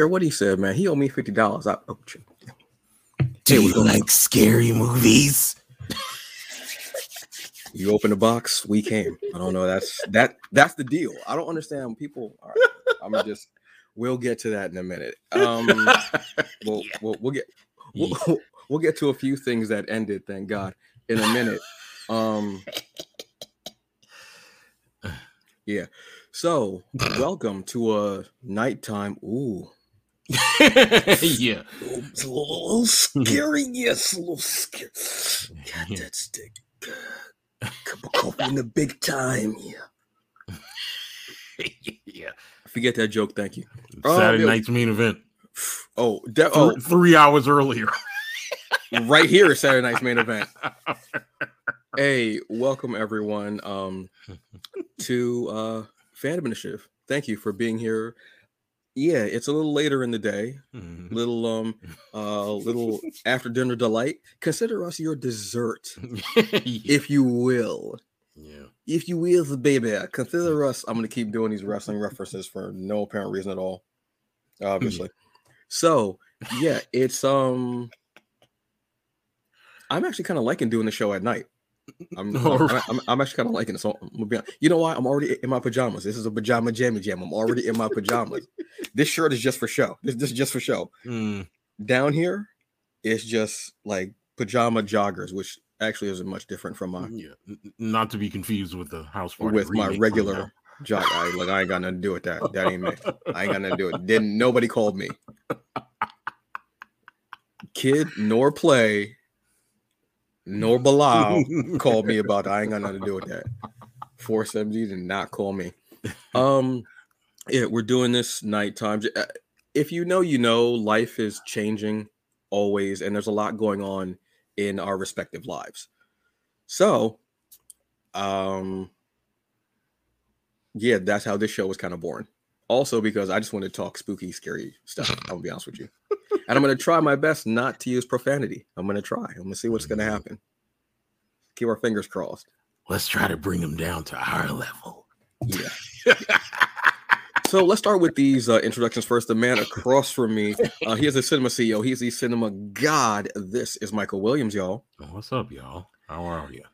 care what he said, man. He owed me fifty dollars. I oh, shit. Do you like scary movies? you open the box, we came. I don't know. That's that. That's the deal. I don't understand people. All right, I'm just. We'll get to that in a minute. Um, we'll, Yeah. we'll we'll get we'll, we'll get to a few things that ended. Thank God in a minute. Um, yeah. So welcome to a nighttime. Ooh, yeah. it's a little scary. Yes, a little scary. Got Yeah. that stick. Cup of coffee in the big time. Yeah. yeah. Forget that joke. Thank you. Saturday yeah. night's main event. Oh, de- Th- oh, three hours earlier. right here is Saturday night's main event. Hey, welcome everyone um to uh Fandom Initiative. Thank you for being here. Yeah, it's a little later in the day. Mhm. Little um uh little after dinner delight. Consider us your dessert, yeah. if you will. yeah. If you will, the baby. Consider us. I'm gonna keep doing these wrestling references for no apparent reason at all. Obviously. So yeah, it's um I'm actually kind of liking doing the show at night. I'm, I'm, I'm, I'm actually kind of liking it. So I'm gonna be you know why? I'm already in my pajamas. This is a pajama jammy jam. I'm already in my pajamas. this shirt is just for show. This, this is just for show. Mm. Down here, it's just like pajama joggers, which actually isn't much different from my yeah. N- n- Not to be confused with the house party with my regular jog. I like I ain't got nothing to do with that. That ain't me. I ain't got nothing to do with it. Didn't nobody called me. Kid nor play nor Bilal called me about that. I ain't got nothing to do with that. Force MG did not call me. Um yeah, we're doing this nighttime. Uh, If you know, you know, life is changing always, and there's a lot going on in our respective lives. So, um, yeah, that's how this show was kind of born. Also, because I just want to talk spooky, scary stuff. I'll be honest with you, and I'm gonna try my best not to use profanity. I'm gonna try. I'm gonna see what's gonna happen. Keep our fingers crossed. Let's try to bring them down to our level. Yeah. So let's start with these uh, introductions first. The man across from me, uh, he is the cinema CEO. He's the cinema god. This is Michael Williams, y'all. What's up, y'all? How are you?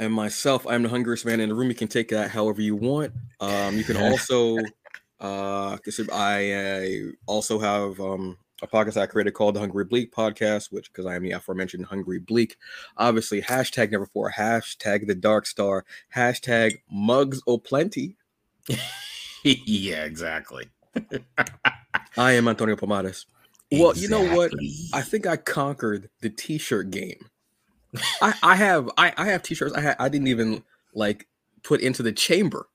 And myself, I'm the hungriest man in the room. You can take that however you want. Um, you can also, uh, I also have um, a podcast I created called the Hungry Bleak Podcast, which because I am the aforementioned Hungry Bleak. Obviously, hashtag never for hashtag the Dark Star, hashtag Mugs O'Plenty. yeah, exactly. I am Antonio Pomares. Well, you know what? I think I conquered the t-shirt game. I, I have I, I have t-shirts I ha- I didn't even like put into the chamber.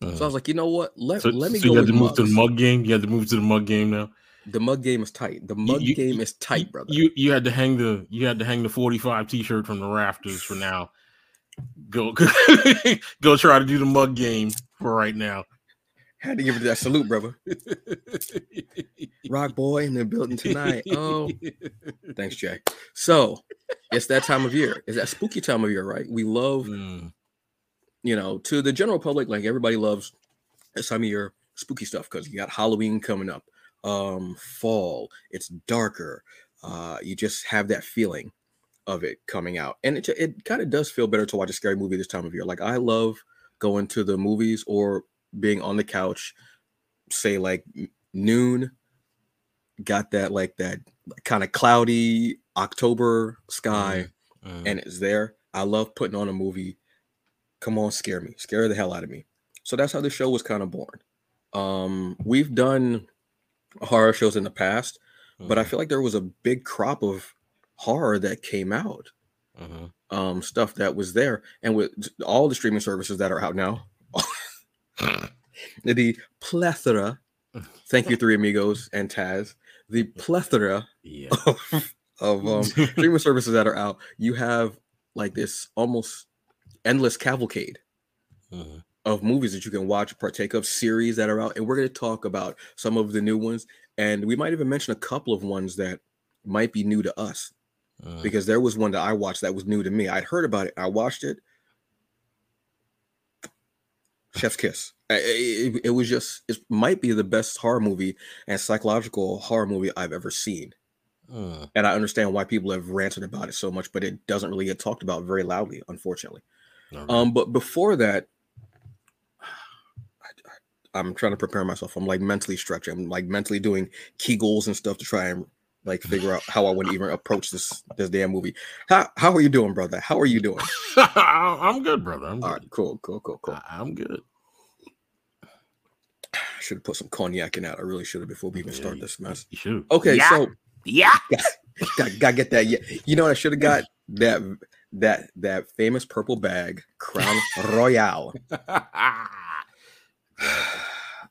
So I uh. was like, you know what? Let So, let me so go you had to move to the mug game. You had to move to the mug game now. The mug game is tight. The mug you- game is tight, you, brother. You you had to hang the you had to hang the 45 t-shirt from the rafters for now. Go go try to do the mug game for right now. Had to give it that salute, brother. Rock boy in the building tonight. Oh, thanks, Jay. So it's that time of year. It's that spooky time of year, right? We love Mm, you know, to the general public, like everybody loves this time of year spooky stuff because you got Halloween coming up, um, fall, it's darker. Uh, you just have that feeling of it coming out, and it it kind of does feel better to watch a scary movie this time of year. Like I love going to the movies or being on the couch, say like noon. Got that like that kind of cloudy October sky mm. and it's there. I love putting on a movie. Come on, scare me, scare the hell out of me. So that's how the show was kind of born. Um, we've done horror shows in the past, but I Mhm, feel like there was a big crop of horror that came out, mhm. um, stuff that was there, and with all the streaming services that are out now, the plethora. Thank you, Three Amigos and Taz. The plethora yeah. of, of um, streaming services that are out, you have like this almost endless cavalcade Mhm. Of movies that you can watch, partake of, series that are out, and we're going to talk about some of the new ones, and we might even mention a couple of ones that might be new to us Mhm. because there was one that I watched that was new to me. I'd heard about it, I watched it. Chef's kiss. It, it, it was just it might be the best horror movie and psychological horror movie I've ever seen. Mm. And I understand why people have ranted about it so much, but it doesn't really get talked about very loudly, unfortunately. Okay. Um, but before that, I, am trying to prepare myself. I'm like mentally stretching. I'm like mentally doing Kegels and stuff to try and like figure out how I would even approach this this damn movie. How how are you doing, brother? How are you doing? I'm good, brother. I'm good. All right, cool, cool, cool, cool. I- I'm good. I should have put some cognac in that. I really should have before we even Yeah, start this mess. You should. Okay, Yeah. so Yeah. got got get that. Yeah, you know what I should have got that that that famous purple bag, Crown Royal.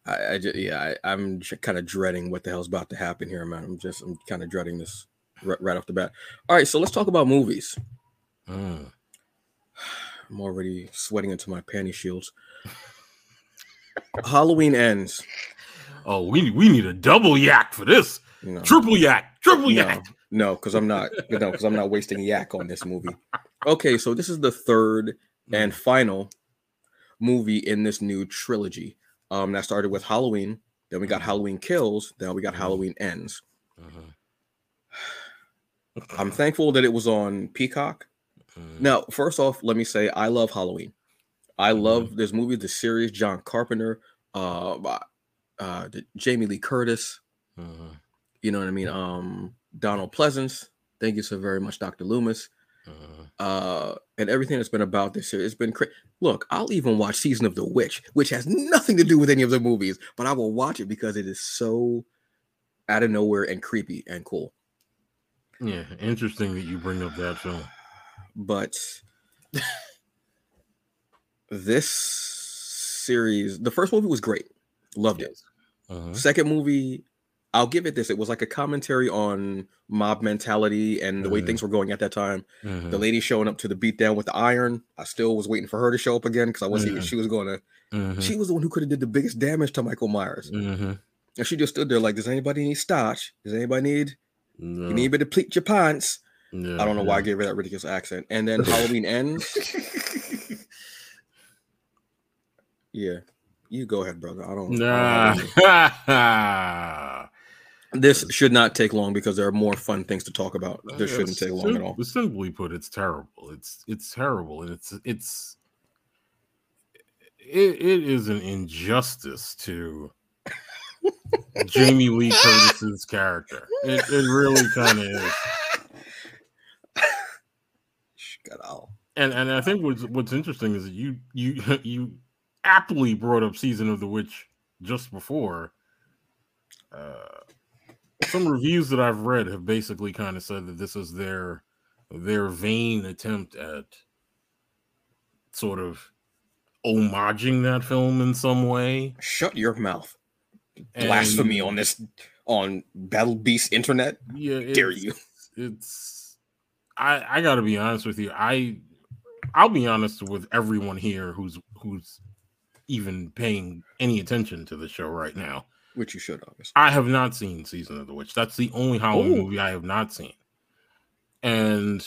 I, I just, yeah, I, I'm kind of dreading what the hell's about to happen here, man. I'm just, I'm kind of dreading this right, right off the bat. All right, so let's talk about movies. Mm. I'm already sweating into my panty shields. Halloween ends. Oh, we we need a double yak for this. Know, Triple yak. Triple no, yak. no, because I'm not, you know, because I'm not wasting yak on this movie. Okay, so this is the third and final movie in this new trilogy. Um, that started with Halloween. Then we got Halloween Kills. Then we got Mhm. Halloween Ends. Mhm. I'm thankful that it was on Peacock. Mm. Now, first off, let me say I love Halloween. I Mhm. love this movie, the series, John Carpenter, uh, uh, the Jamie Lee Curtis. Mhm. You know what I mean? Um, Donald Pleasence. Thank you so very much, Dr. Loomis. Mhm. Uh, and everything that's been about this series. It's been crazy. Look, I'll even watch Season of the Witch, which has nothing to do with any of the movies, but I will watch it because it is so out of nowhere and creepy and cool. Yeah, interesting that you bring up that film. but this series the first movie was great loved it Mhm. second movie i'll give it this it was like a commentary on mob mentality and the way Mhm. things were going at that time the Mhm. lady showing up to the beatdown with the iron i still was waiting for her to show up again because i wasn't even Mhm. she was going to Mhm. she was the one who could have did the biggest damage to michael myers Mhm. and she just stood there like does anybody need starch does anybody need No. you need me to pleat your pants i don't know why i gave her that ridiculous accent and then halloween ends Yeah, you go ahead, brother. I don't. I don't Nah. this should not take long because there are more fun things to talk about. This shouldn't take long at all. Simply put, it's terrible. It's it's terrible, and it's it's it, it is an injustice to Jamie Lee Curtis's character. It, it really kind of is. And and I think what's what's interesting is that you you you aptly brought up season of the witch just before. Uh, some reviews that I've read have basically kind of said that this is their their vain attempt at sort of homaging that film in some way. Shut your mouth. And- Blasphemy on this on Battle Beast internet. Yeah, Dare you? It's I I got to be honest with you. I I'll be honest with everyone here who's who's even paying any attention to the show right now. Which you should obviously. I have not seen Season of the Witch. That's the only Halloween Ooh. movie I have not seen. And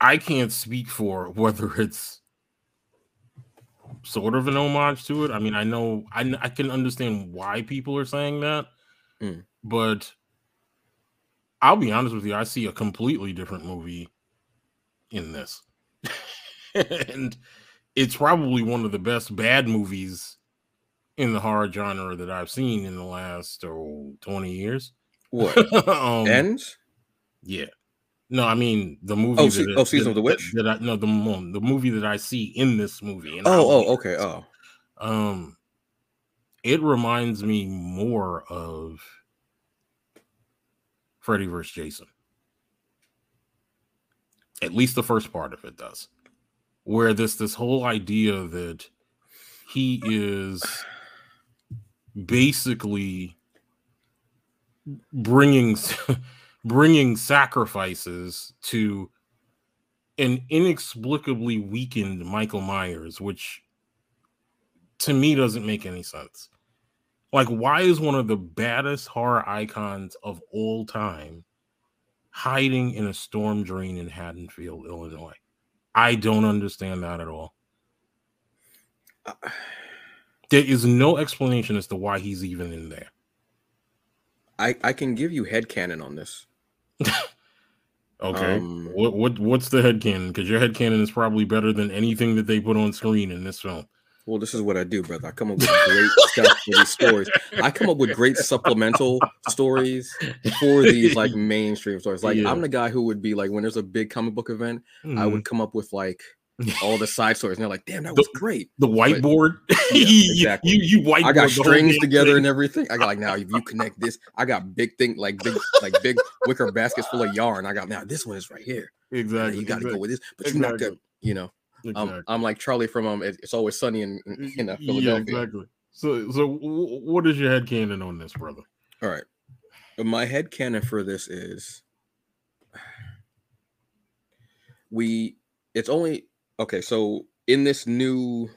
I can't speak for whether it's sort of an homage to it. I mean, I know I, I can understand why people are saying that, Mm. but I'll be honest with you, I see a completely different movie in this. and it's probably one of the best bad movies in the horror genre that I've seen in the last oh, 20 years. What um, ends? yeah. No, I mean the movie. Oh, that, oh, Season that- of the Witch? That, I, no, the the movie that I see in this movie. Oh, oh, okay. Oh, Um, it reminds me more of Freddy vs. Jason. At least the first part of it does, where this this whole idea that he is basically bringing bringing sacrifices to an inexplicably weakened Michael Myers, which to me doesn't make any sense. Like, why is one of the baddest horror icons of all time hiding in a storm drain in Haddonfield, Illinois? I don't understand that at all. Uh, there is no explanation as to why he's even in there. I I can give you head canon on this. okay. Um, what what what's the head canon? Because your head canon is probably better than anything that they put on screen in this film. Well, this is what I do, brother. I come up with great stuff for these stories. I come up with great supplemental stories for these like mainstream stories. Like yeah. I'm the guy who would be like, when there's a big comic book event, mm. I would mm-hmm. come up with like all the side stories. And they're like, damn, that was great. The whiteboard. But, yeah, exactly. you, you, whiteboard. I got strings together thing. and everything. I got like now if you connect this, I got big thing like big like big wicker baskets full of yarn. I got now this one is right here. Exactly. you got to exactly. go with this, but exactly. you're not gonna, you know. Exactly. Um, I'm like Charlie from um, It's Always Sunny in, in uh, Philadelphia. Yeah, exactly. So, so what is your head canon on this, brother? All right, my head canon for this is we. It's only okay. So in this new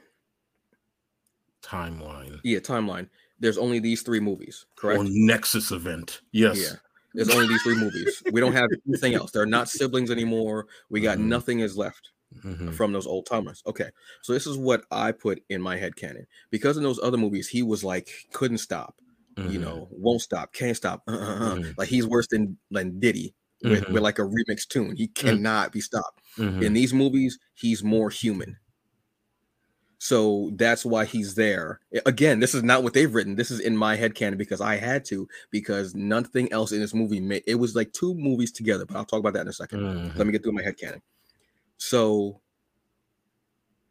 timeline, yeah, timeline. There's only these three movies, correct? Or Nexus event, yes. Yeah. There's only these three movies. We don't have anything else. They're not siblings anymore. We got mm-hmm. nothing is left mm-hmm. from those old timers. Okay, so this is what I put in my head canon. Because in those other movies, he was like couldn't stop, mm-hmm. you know, won't stop, can't stop. Uh, uh, uh. Mm-hmm. Like he's worse than than Diddy with, with mm-hmm. like a remix tune. He mm-hmm. cannot be stopped. In these movies, he's more human. So that's why he's there. Again, this is not what they've written. This is in my head canon because I had to, because nothing else in this movie made it was like two movies together, but I'll talk about that in a 2nd mm-hmm. Let me get through my head canon. So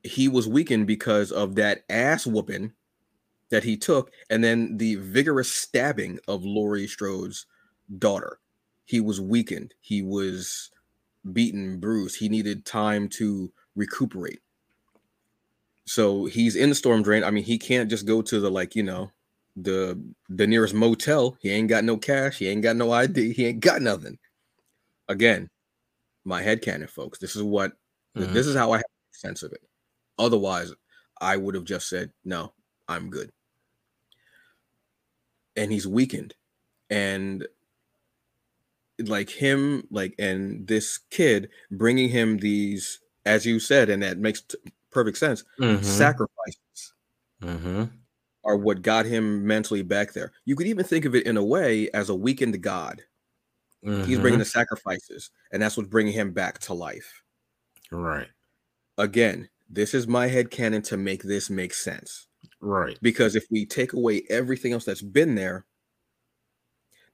he was weakened because of that ass whooping that he took, and then the vigorous stabbing of Laurie Strode's daughter. He was weakened. He was beaten, bruised. He needed time to recuperate. So he's in the storm drain. I mean, he can't just go to the like, you know, the the nearest motel. He ain't got no cash. He ain't got no ID. He ain't got nothing. Again, my head canon, folks. This is what mm-hmm. this is how I have sense of it. Otherwise, I would have just said, no, I'm good. And he's weakened. And like him, like, and this kid bringing him these, as you said, and that makes t- perfect sense, mm-hmm. sacrifices mm-hmm. are what got him mentally back there. You could even think of it in a way as a weakened God. Mm-hmm. He's bringing the sacrifices, and that's what's bringing him back to life. Right. Again, this is my head canon to make this make sense. Right. Because if we take away everything else that's been there,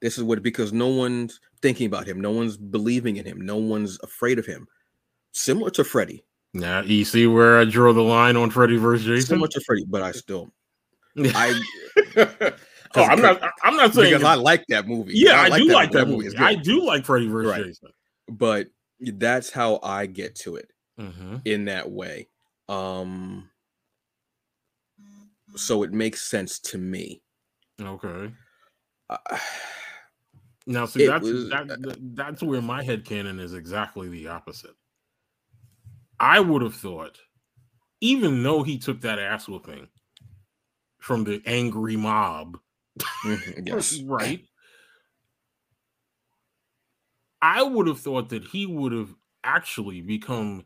this is what because no one's thinking about him, no one's believing in him, no one's afraid of him. Similar to Freddy. Now you see where I draw the line on Freddy versus Jason. Similar to Freddy, but I still I Oh, I'm not. I'm not saying because I like that movie. Yeah, I, I like do that like that movie. movie. I do like Freddy vs. Right. Jason. But that's how I get to it mm-hmm. in that way. Um, so it makes sense to me. Okay. Uh, now, see, that's was, that, uh, that's where my head canon is exactly the opposite. I would have thought, even though he took that ass whooping from the angry mob, mm-hmm, yes, right. I would have thought that he would have actually become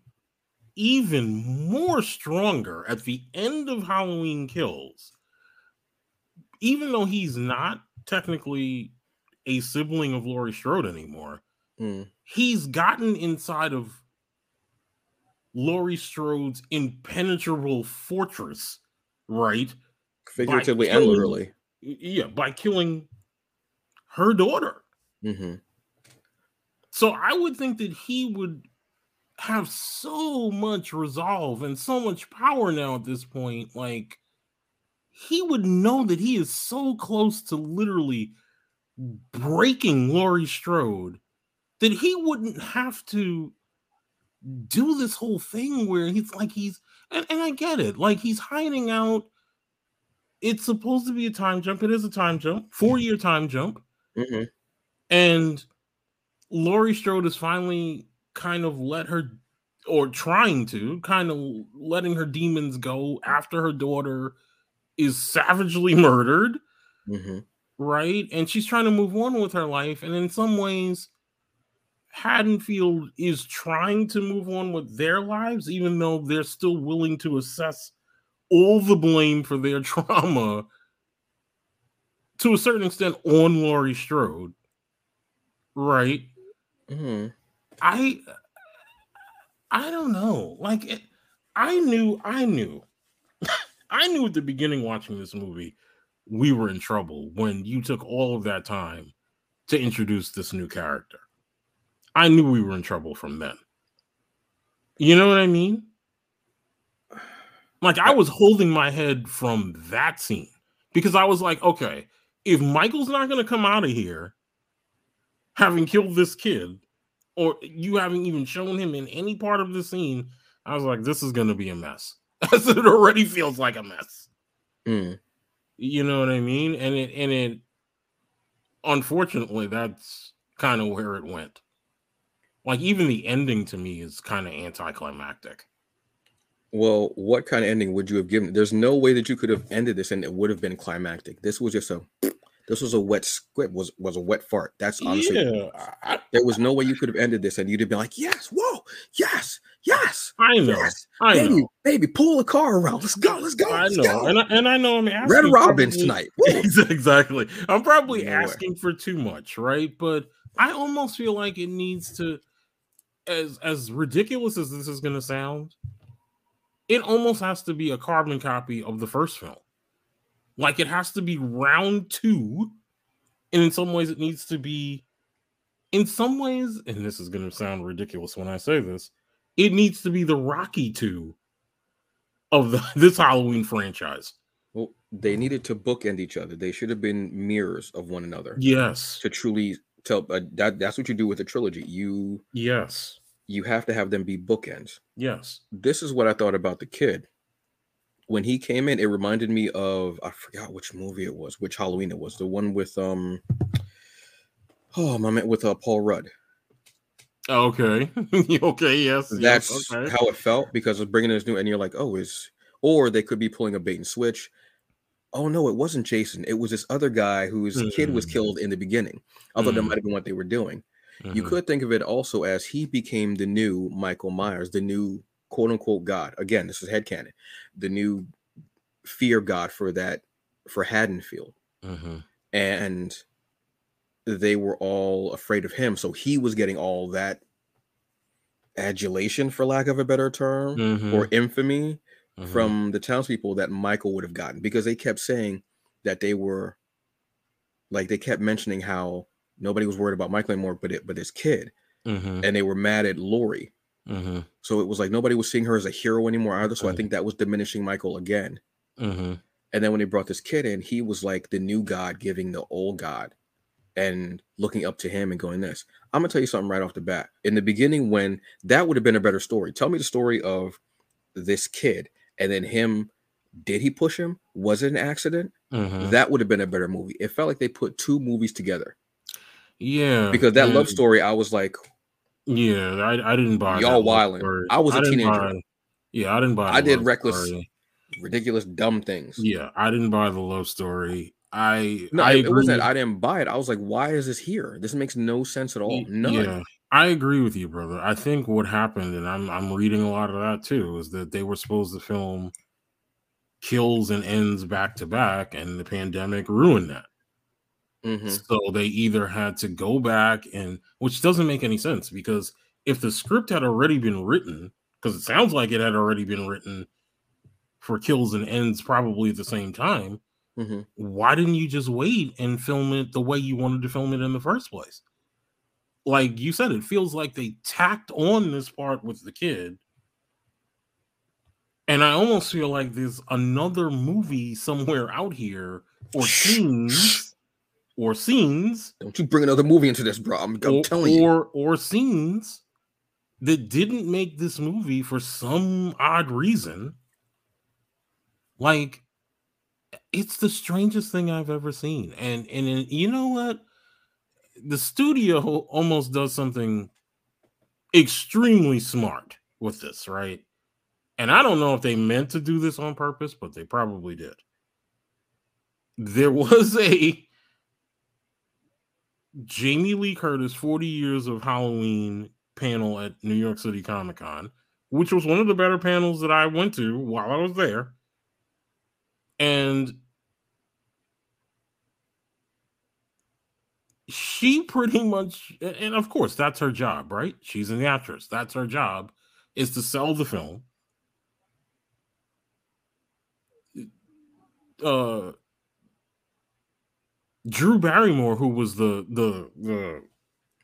even more stronger at the end of Halloween Kills. Even though he's not technically a sibling of Laurie Strode anymore, mm. he's gotten inside of Laurie Strode's impenetrable fortress, right? Figuratively killing, and literally. Yeah, by killing her daughter. Mm-hmm. So I would think that he would have so much resolve and so much power now at this point. Like he would know that he is so close to literally breaking Laurie Strode that he wouldn't have to do this whole thing where he's like he's and, and I get it, like he's hiding out. It's supposed to be a time jump. It is a time jump, four year time jump. Mm-hmm. And Laurie Strode is finally kind of let her or trying to kind of letting her demons go after her daughter is savagely murdered mm-hmm. right and she's trying to move on with her life and in some ways Haddonfield is trying to move on with their lives, even though they're still willing to assess all the blame for their trauma to a certain extent on Laurie Strode. Right? Mm-hmm. I I don't know. Like it, I knew I knew I knew at the beginning watching this movie we were in trouble when you took all of that time to introduce this new character. I knew we were in trouble from then. You know what I mean? Like I was holding my head from that scene because I was like, okay, if Michael's not going to come out of here having killed this kid, or you haven't even shown him in any part of the scene, I was like, this is going to be a mess. As it already feels like a mess. Mm. You know what I mean? And it and it unfortunately that's kind of where it went. Like even the ending to me is kind of anticlimactic. Well, what kind of ending would you have given? There's no way that you could have ended this and it would have been climactic. This was just a this was a wet script, was was a wet fart. That's honestly yeah, I, there was no way you could have ended this and you'd have been like, yes, whoa, yes, yes, I know, yes, I baby, know, baby, pull the car around. Let's go, let's go, I let's know, go. and I, and I know I'm asking Red Robins probably- tonight. Exactly. I'm probably No asking for too much, right? But I almost feel like it needs to, as as ridiculous as this is going to sound, it almost has to be a carbon copy of the first film. Like it has to be round two, and in some ways it needs to be, in some ways, and this is going to sound ridiculous when I say this, it needs to be the Rocky two of the this Halloween franchise. Well, they needed to bookend each other. They should have been mirrors of one another Yes. to truly tell. Uh, that that's what you do with a trilogy. You Yes. you have to have them be bookends. Yes. This is what I thought about the kid. When he came in, it reminded me of I forgot which movie it was, which Halloween it was. The one with um oh my man with uh Paul Rudd. Okay. okay. Yes. That's yes, okay. how it felt because it's bringing this new, and you're like, oh, is or they could be pulling a bait and switch. Oh no, it wasn't Jason. It was this other guy whose kid was Mm. killed in the beginning. I thought that Mm. might have been what they were doing. You Mhm. could think of it also as he became the new Michael Myers, the new quote unquote God. Again, this is headcanon, the new fear God for that for Haddonfield. Mhm. And they were all afraid of him. So he was getting all that adulation, for lack of a better term, or Mhm. infamy Mhm. from the townspeople that Michael would have gotten because they kept saying that they were like they kept mentioning how nobody was worried about Michael anymore, but it but this kid, and they were mad at Lori. Mhm. So it was like nobody was seeing her as a hero anymore either. So I think that was diminishing Michael again. Mhm. And then when they brought this kid in, he was like the new God giving the old God and looking up to him and going this. I'm gonna tell you something right off the bat. In the beginning, when that would have been a better story. Tell me the story of this kid and then him. Did he push him? Was it an accident? Mhm. That would have been a better movie. It felt like they put two movies together Yeah. because that love story, I was like, Yeah, I, I didn't buy Y'all story. I was a teenager. buy- yeah, I didn't buy. I did reckless- story. ridiculous, dumb things. Yeah, I didn't buy the love story. I No, I it, it wasn't that I didn't buy it. I was like, why is this here? This makes no sense at all. None. Yeah, I agree with you, brother. I think what happened, and I'm I'm reading a lot of that too, is that they were supposed to film kills and ends back to back, and the pandemic ruined that. Mhm. So they either had to go back and which doesn't make any sense because if the script had already been written, because it sounds like it had already been written for kills and ends probably at the same time, Mhm. why didn't you just wait and film it the way you wanted to film it in the first place? Like you said, it feels like they tacked on this part with the kid. And I almost feel like there's another movie somewhere out here or scenes or scenes Don't you bring another movie into this, bro? I'm, I'm or, telling you. or or scenes that didn't make this movie for some odd reason. Like it's the strangest thing I've ever seen. And and and you know what? The studio almost does something extremely smart with this, right? And I don't know if they meant to do this on purpose, but they probably did. There was a Jamie Lee Curtis 40 years of Halloween panel at New York City Comic Con, which was one of the better panels that I went to while I was there. And she pretty much, and of course, that's her job, right? She's an actress. That's her job is to sell the film. Uh, Drew Barrymore, who was the the the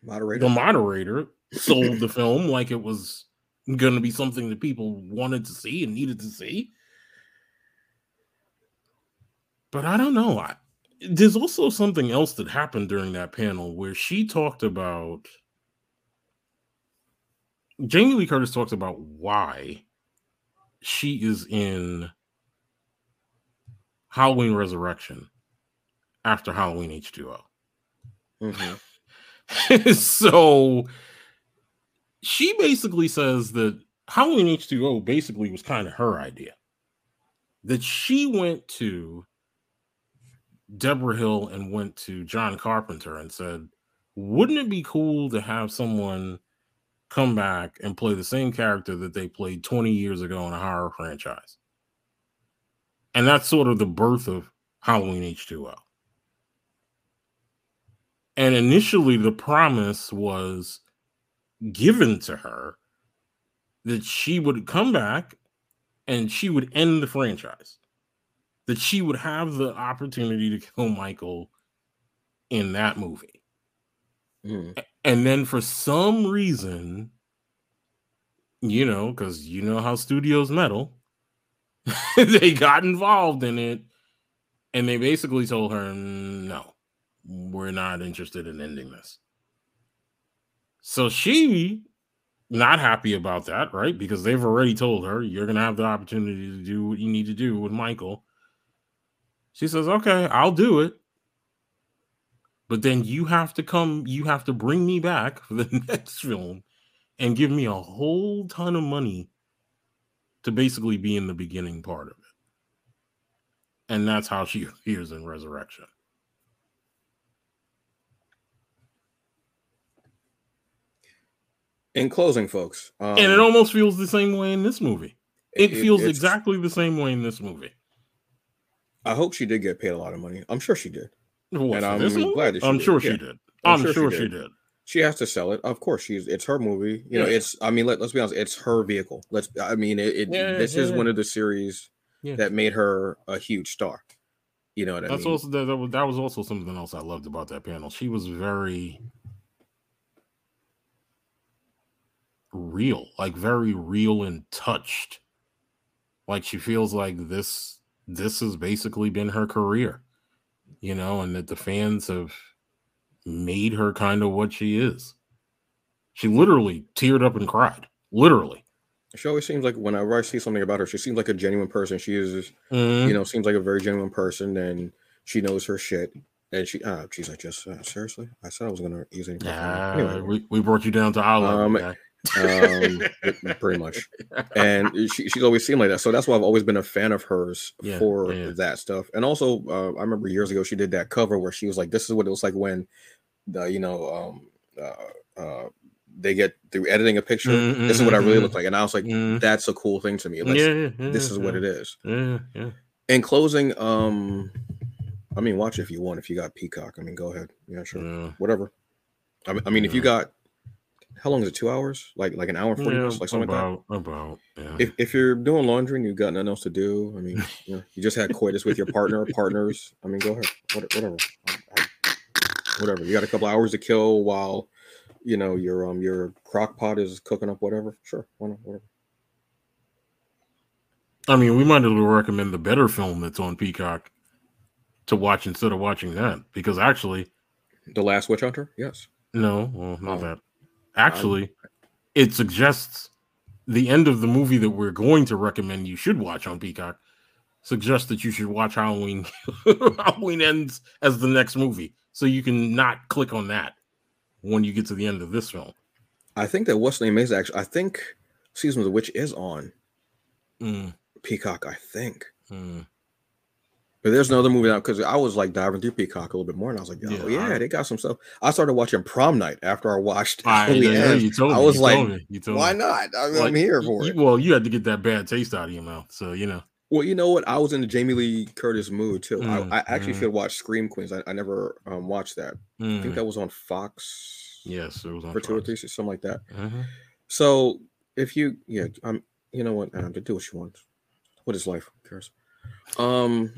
moderator, the moderator, sold the film like it was going to be something that people wanted to see and needed to see. But I don't know. I, there's also something else that happened during that panel where she talked about Jamie Lee Curtis talks about why she is in Halloween Resurrection after Halloween H2O. Mm-hmm. so she basically says that Halloween H2O basically was kind of her idea. That she went to Debra Hill and went to John Carpenter and said, Wouldn't it be cool to have someone come back and play the same character that they played 20 years ago in a horror franchise? And that's sort of the birth of Halloween H2O. And initially, the promise was given to her that she would come back and she would end the franchise. That she would have the opportunity to kill Michael in that movie. Mm. And then for some reason, you know, because you know how studios meddle, they got involved in it and they basically told her, no, we're not interested in ending this. So she not happy about that, right? Because they've already told her you're gonna have the opportunity to do what you need to do with Michael. She says, Okay, I'll do it. But then you have to come, you have to bring me back for the next film and give me a whole ton of money to basically be in the beginning part of it. And that's how she appears in Resurrection. In closing, folks, um, and it almost feels the same way in this movie. It, it feels exactly the same way in this movie. I hope she did get paid a lot of money. I'm sure she did. What, and I'm glad that she I'm did. sure yeah. she did. I'm, I'm sure, sure, she, did. she did. She has to sell it. Of course, she's it's her movie. You know, it's I mean, let, us be honest, it's her vehicle. Let's I mean, it, it yeah, this is one of the series that made her a huge star. You know what That's I mean? also that, that was also something else I loved about that panel. She was very real, like very real and touched. Like she feels like this this has basically been her career, you know, and that the fans have made her kind of what she is. She literally teared up and cried. Literally. She always seems like whenever I see something about her, she seems like a genuine person. She is, mm-hmm. you know, seems like a very genuine person, and she knows her shit. And she, uh, she's like, just uh, seriously, I said I was gonna use any. Nah, anyway, we, we brought you down to our level. Um, um, pretty much. And she, she's always seemed like that. So that's why I've always been a fan of hers yeah, for yeah. that stuff. And also, uh, I remember years ago she did that cover where she was like, "This is what it was like when the you know um, uh, uh, they get through editing a picture. Mm-hmm, this is what I really look mm-hmm. like." And I was like, mm-hmm. "That's a cool thing to me. Like, yeah, this is what it is." Yeah, In closing, um, I mean, watch if you want. If you got Peacock, I mean, go ahead. Yeah, sure, whatever. I mean if you got how long is it? Two hours? Like like an hour and forty yeah, minutes, like something about, like that. About yeah. If if you're doing laundry and you've got nothing else to do, I mean, you know, you just had coitus with your partner, or partners. I mean, go ahead, whatever, whatever. You got a couple hours to kill while you know your um your crock pot is cooking up, whatever. Sure, whatever. I mean, we might as well recommend the better film that's on Peacock to watch instead of watching that because actually, the Last Witch Hunter, yes. No, well, not oh. that. Actually, it suggests the end of the movie that we're going to recommend you should watch on Peacock. Suggests that you should watch Halloween. Halloween ends as the next movie, so you can not click on that when you get to the end of this film. I think that what's name is actually. I think season of the witch is on mm. Peacock. I think. Mm. But there's another movie out because I was like diving through Peacock a little bit more, and I was like, "Oh yeah, Yeah, they got some stuff." I started watching Prom Night after I watched. I, yeah, you told me. I was you like, me, you told "Why me. not? I mean, I'm here for you- it." well, you had to get that bad taste out of your mouth, so you know. Well, you know what? I was in the Jamie Lee Curtis mood too. Mm, I, I actually mm. should watch Scream Queens. I, I never um, watched that. I think Mm, that was on Fox. yes, it was on for two or Fox. three, something like that. Mhm. So if you, yeah, um, you know what, um, to do what you want. What is life? Who cares? Um,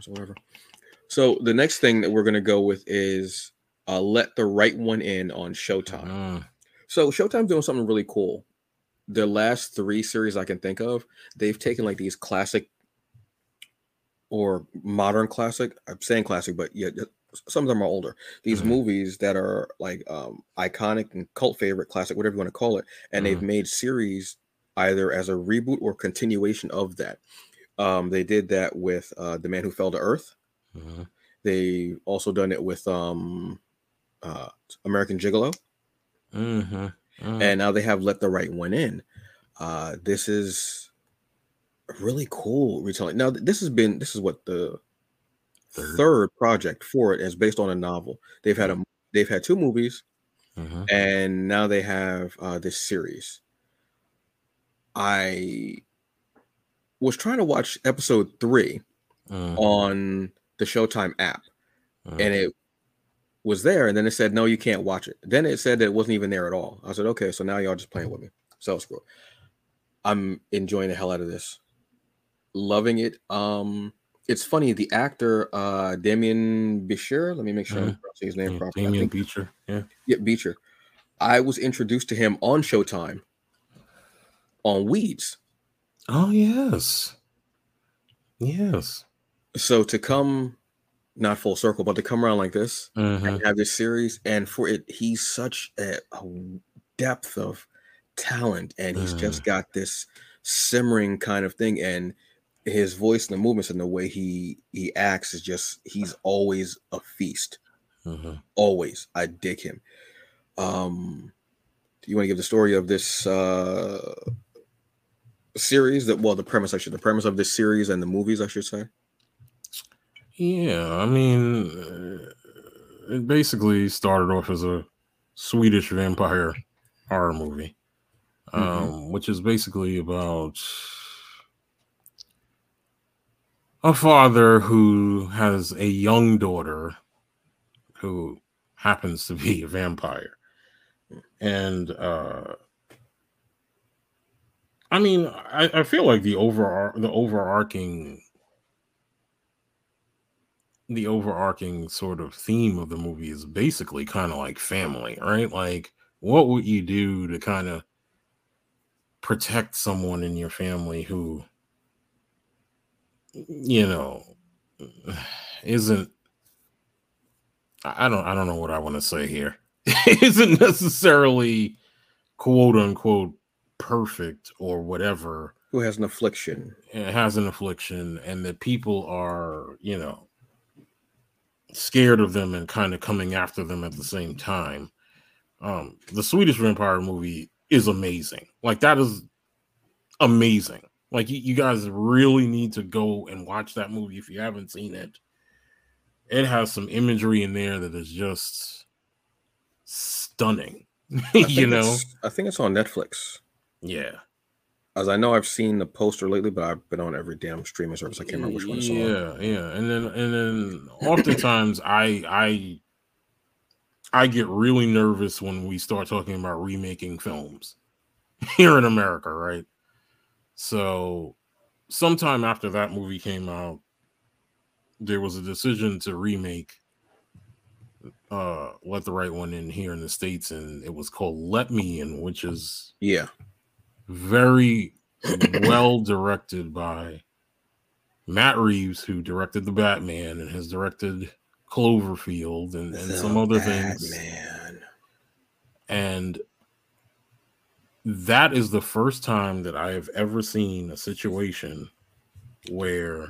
so whatever. So the next thing that we're gonna go with is uh, let the right one in on Showtime. Mm, So Showtime's doing something really cool. The last three series I can think of, they've taken like these classic or modern classic. I'm saying classic, but yeah, some of them are older. These Mhm. movies that are like um, iconic and cult favorite, classic, whatever you want to call it, and they've made series either as a reboot or continuation of that. Um, they did that with uh, The Man Who Fell to Earth. mhm. They also done it with um, uh, American Gigolo. Mhm, mhm. and now they have let the right one in. Uh, this is really cool retelling. Now this has been this is what the Third. third, project for it is based on a novel. They've had a they've had two movies and now they have uh, this series. I was trying to watch episode three Mm, on the Showtime app, mm. and it was there, and then it said no, you can't watch it. Then it said that it wasn't even there at all. I said, okay, so now y'all just playing with me. So screw. it. I'm enjoying the hell out of this, loving it. Um, it's funny the actor uh Damien Bichir. Let me make sure I'm Mhm. pronouncing his name Yeah, properly. I Damien Beecher. Yeah. yeah, Beecher. I was introduced to him on Showtime on Weeds. Oh yes. Yes. So to come not full circle, but to come around like this Mhm. and have this series, and for it, he's such a, a depth of talent, and he's just got this simmering kind of thing, and his voice and the movements and the way he he acts is just he's always a feast. Mhm. Always, I dig him. Um, do you want to give the story of this uh series? That well, the premise, I should the premise of this series and the movies, I should say. Yeah, I mean, uh, it basically started off as a Swedish vampire horror movie, um, Mhm. which is basically about a father who has a young daughter who happens to be a vampire. And uh, I mean, I, I feel like the over the overarching the overarching sort of theme of the movie is basically kind of like family, right? Like, what would you do to kind of protect someone in your family who, you know, isn't I don't I don't know what I want to say here. isn't necessarily quote unquote perfect or whatever Who has an affliction? it has an affliction and that people are you know scared of them and kind of coming after them at the same time. Um the swedish vampire movie is amazing. Like that is amazing. Like you, you guys really need to go and watch that movie if you haven't seen it. It has some imagery in there that is just stunning you know? I think it's on Netflix. Yeah As I know, I've seen the poster lately, but I've been on every damn streaming service. I can't remember which one it's on. Yeah, yeah, and then and then oftentimes I I I get really nervous when we start talking about remaking films here in America, right? So sometime after that movie came out, there was a decision to remake uh Let the Right One In here in the States, and it was called Let Me In, which is Yeah, very well directed by Matt Reeves, who directed the Batman and has directed Cloverfield and, and some The other things. Batman. And that is the first time that I have ever seen a situation where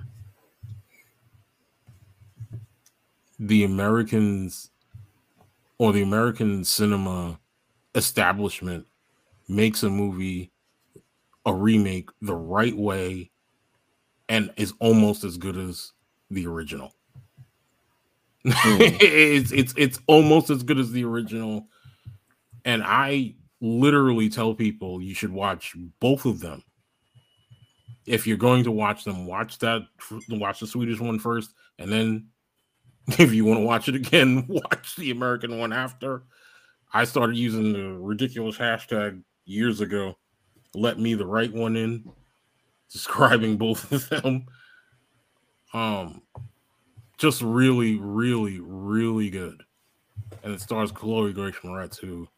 the Americans or the American cinema establishment makes a movie a remake the right way and is almost as good as the original. Mm. it's it's it's almost as good as the original, and I literally tell people you should watch both of them. If you're going to watch them, watch that watch the Swedish one first, and then if you want to watch it again, watch the American one after. I started using the ridiculous hashtag years ago. Let me the right one in, describing both of them. Um, just really, really, really good. And it stars Chloe Grace Moretz, who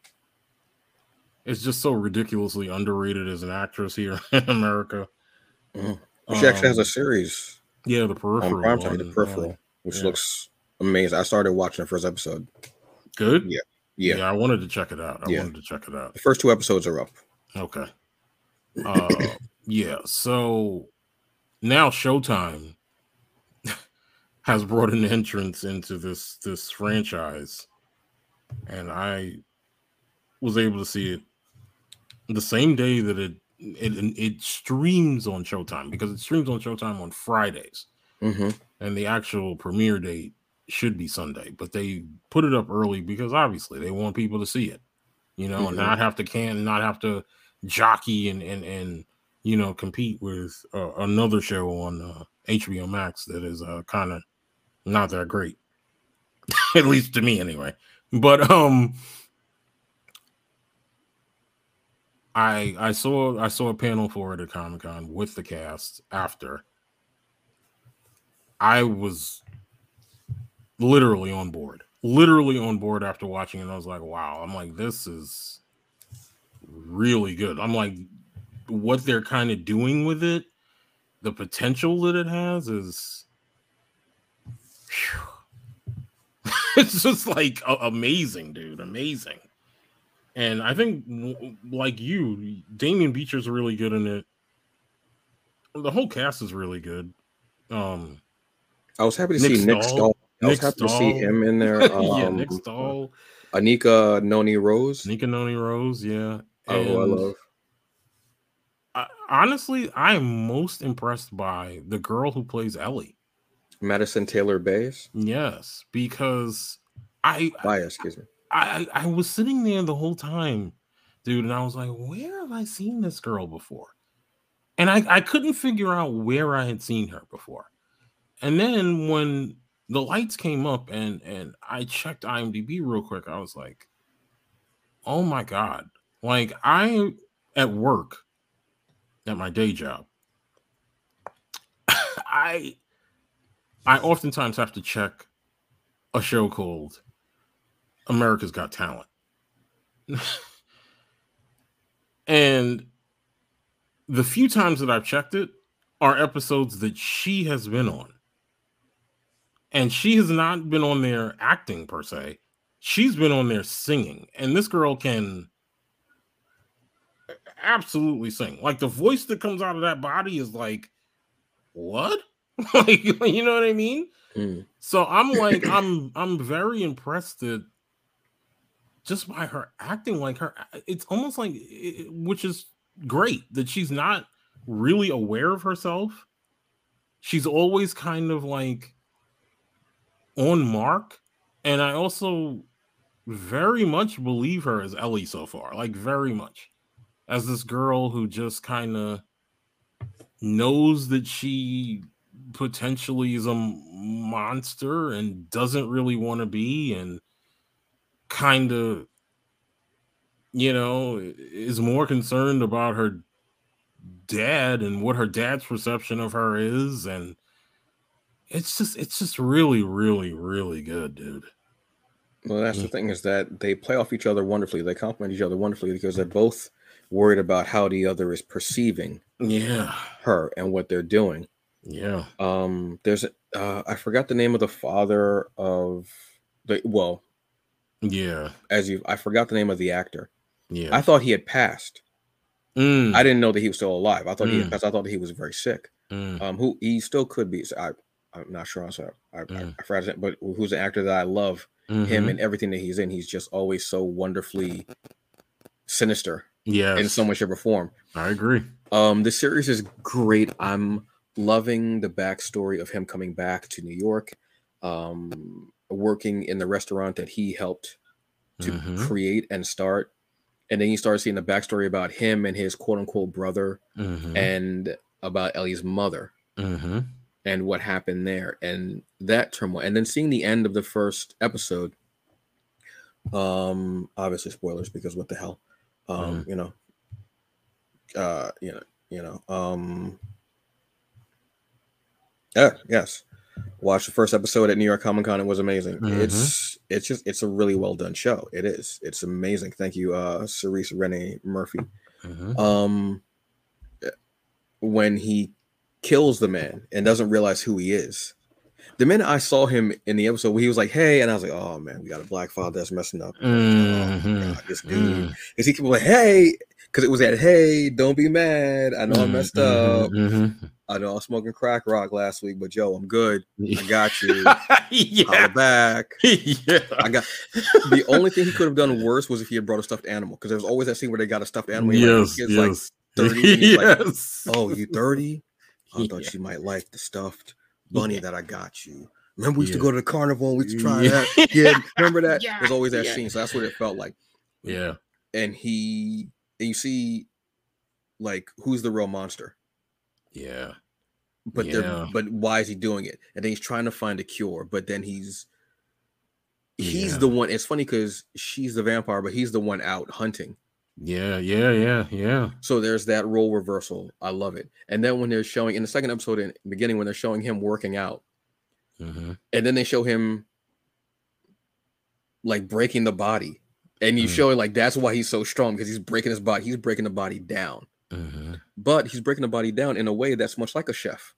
is just so ridiculously underrated as an actress here in America. Mhm. She actually has Um, a series yeah, the on peripheral. Prime Time, The Peripheral, which yeah. looks amazing. I started watching the first episode. good. Yeah. Yeah. I wanted to check it out. I Yeah. wanted to check it out. The first two episodes are up. Okay. Uh, yeah. So now Showtime has brought an entrance into this this franchise, and I was able to see it the same day that it it it streams on Showtime because it streams on Showtime on Fridays, hmm and the actual premiere date should be Sunday, but they put it up early because obviously they want people to see it, you know, and Mhm. not have to can not have to jockey and and and you know compete with uh, another show on uh, HBO Max that is uh, kind of not that great, at least to me anyway. But um, I I saw I saw a panel for it at Comic Con with the cast after. I was literally on board, literally on board after watching it. I was like, wow, I'm like, this is really good. I'm like, what they're kind of doing with it, the potential that it has is. it's just like amazing, dude. Amazing. And I think, like you, Damián Bichir's really good in it. The whole cast is really good. Um, I was happy to Nick see Nick Stahl. Stahl. I was Nick happy to see him in there. yeah, Um, Nick Stahl, Anika Noni Rose. Nika Noni Rose, yeah. Oh, I love. I- honestly, I am most impressed by the girl who plays Ellie. Madison Taylor Bays. Yes, because I Baez, excuse me. I I was sitting there the whole time, dude, and I was like, where have I seen this girl before? And I, I couldn't figure out where I had seen her before. And then when the lights came up and and I checked IMDb real quick, I was like, oh my god. Like I at work at my day job, I I oftentimes have to check a show called America's Got Talent. and the few times that I've checked it are episodes that she has been on. And she has not been on there acting per se. She's been on there singing. And this girl can absolutely sing. Like the voice that comes out of that body is like, what? like, you know what I mean? Mm. So I'm like, I'm I'm very impressed that just by her acting, like her, it's almost like, it- which is great that she's not really aware of herself. She's always kind of like on mark, and I also very much believe her as Ellie so far, like very much as this girl who just kind of knows that she potentially is a monster and doesn't really want to be and kind of you know is more concerned about her dad and what her dad's perception of her is and it's just it's just really really really good dude Well, that's Mm. the thing is that they play off each other wonderfully. They complement each other wonderfully because they're both worried about how the other is perceiving yeah her and what they're doing. yeah Um, there's uh, I forgot the name of the father of the well, yeah as you I forgot the name of the actor. yeah I thought he had passed. Mm, I didn't know that he was still alive. I thought he Mm. had passed. I thought he was very sick. mm, Um, who he still could be. So I, I'm not sure. I'm sorry. I, I, Mm. I forgot his name, but who's an actor that I love. Him mhm. and everything that he's in. He's just always so wonderfully sinister yes in some way, shape, or form. i agree Um, the series is great. I'm loving the backstory of him coming back to New York, um, working in the restaurant that he helped to Mhm. create and start. And then you start seeing the backstory about him and his quote unquote brother Mhm. and about Ellie's mother Mhm. and what happened there and that turmoil. And then seeing the end of the first episode. Um, obviously spoilers because what the hell? Um, you know. Uh, you know, you know, um yeah, yes. Watch the first episode at New York Comic Con. It was amazing. Mhm. It's it's just it's a really well done show. It is. It's amazing. Thank you, uh Cerise Renee Murphy. Mhm. Um when he kills the man and doesn't realize who he is. The minute I saw him in the episode where he was like, hey, and I was like, oh man, we got a black father that's messing up. Oh, Mhm. God, this dude. Mm. Because he kept like, hey, because it was that, hey, don't be mad. I know I messed up. Mhm. I know I was smoking crack rock last week, but Joe, I'm good. I got you. yeah. Holla back. yeah. I got the only thing he could have done worse was if he had brought a stuffed animal because there was always that scene where they got a stuffed animal. and, like, Yes. like, Yes. 30 and he's like. Oh, you 30? I thought Yeah. you might like the stuffed bunny Yeah. that I got you. Remember, we used to go to the carnival and we used to try Yeah. that. Yeah, remember that? Yeah, There's always that yeah. scene. So that's what it felt like. Yeah. And he, and you see, like, who's the real monster? Yeah. But they're, Yeah. but why is he doing it? And then he's trying to find a cure. But then he's, he's Yeah. the one. It's funny because she's the vampire, but he's the one out hunting. Yeah. Yeah. Yeah. Yeah. So there's that role reversal. I love it. And then when they're showing in the second episode in the beginning, when they're showing him working out, hmm and then they show him like breaking the body, and you Mm. show it like that's why he's so strong because he's breaking his body. He's breaking the body down, hmm but he's breaking the body down in a way that's much like a chef.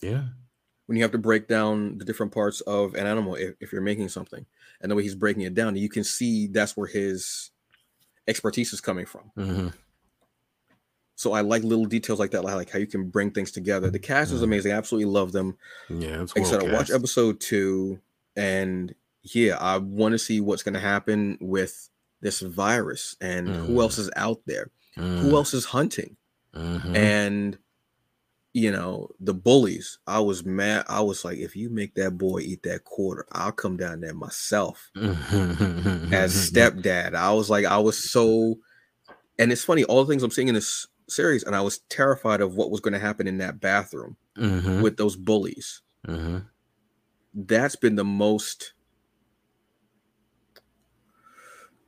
Yeah. When you have to break down the different parts of an animal if, if you're making something, and the way he's breaking it down, you can see that's where his expertise is coming from. hmm So I like little details like that, like how you can bring things together. The cast is Mhm. amazing. I absolutely love them. Yeah. It's Like I said, I watched episode two, and yeah, I want to see what's going to happen with this virus and who Mm. else is out there, who Mm. else is hunting, Mhm. and you know the bullies. I was mad. I was like, if you make that boy eat that quarter, I'll come down there myself Mm-hmm. as stepdad. I was like, I was so, and it's funny all the things I'm seeing in this series, and I was terrified of what was going to happen in that bathroom Mhm. with those bullies. Mhm. that's been the most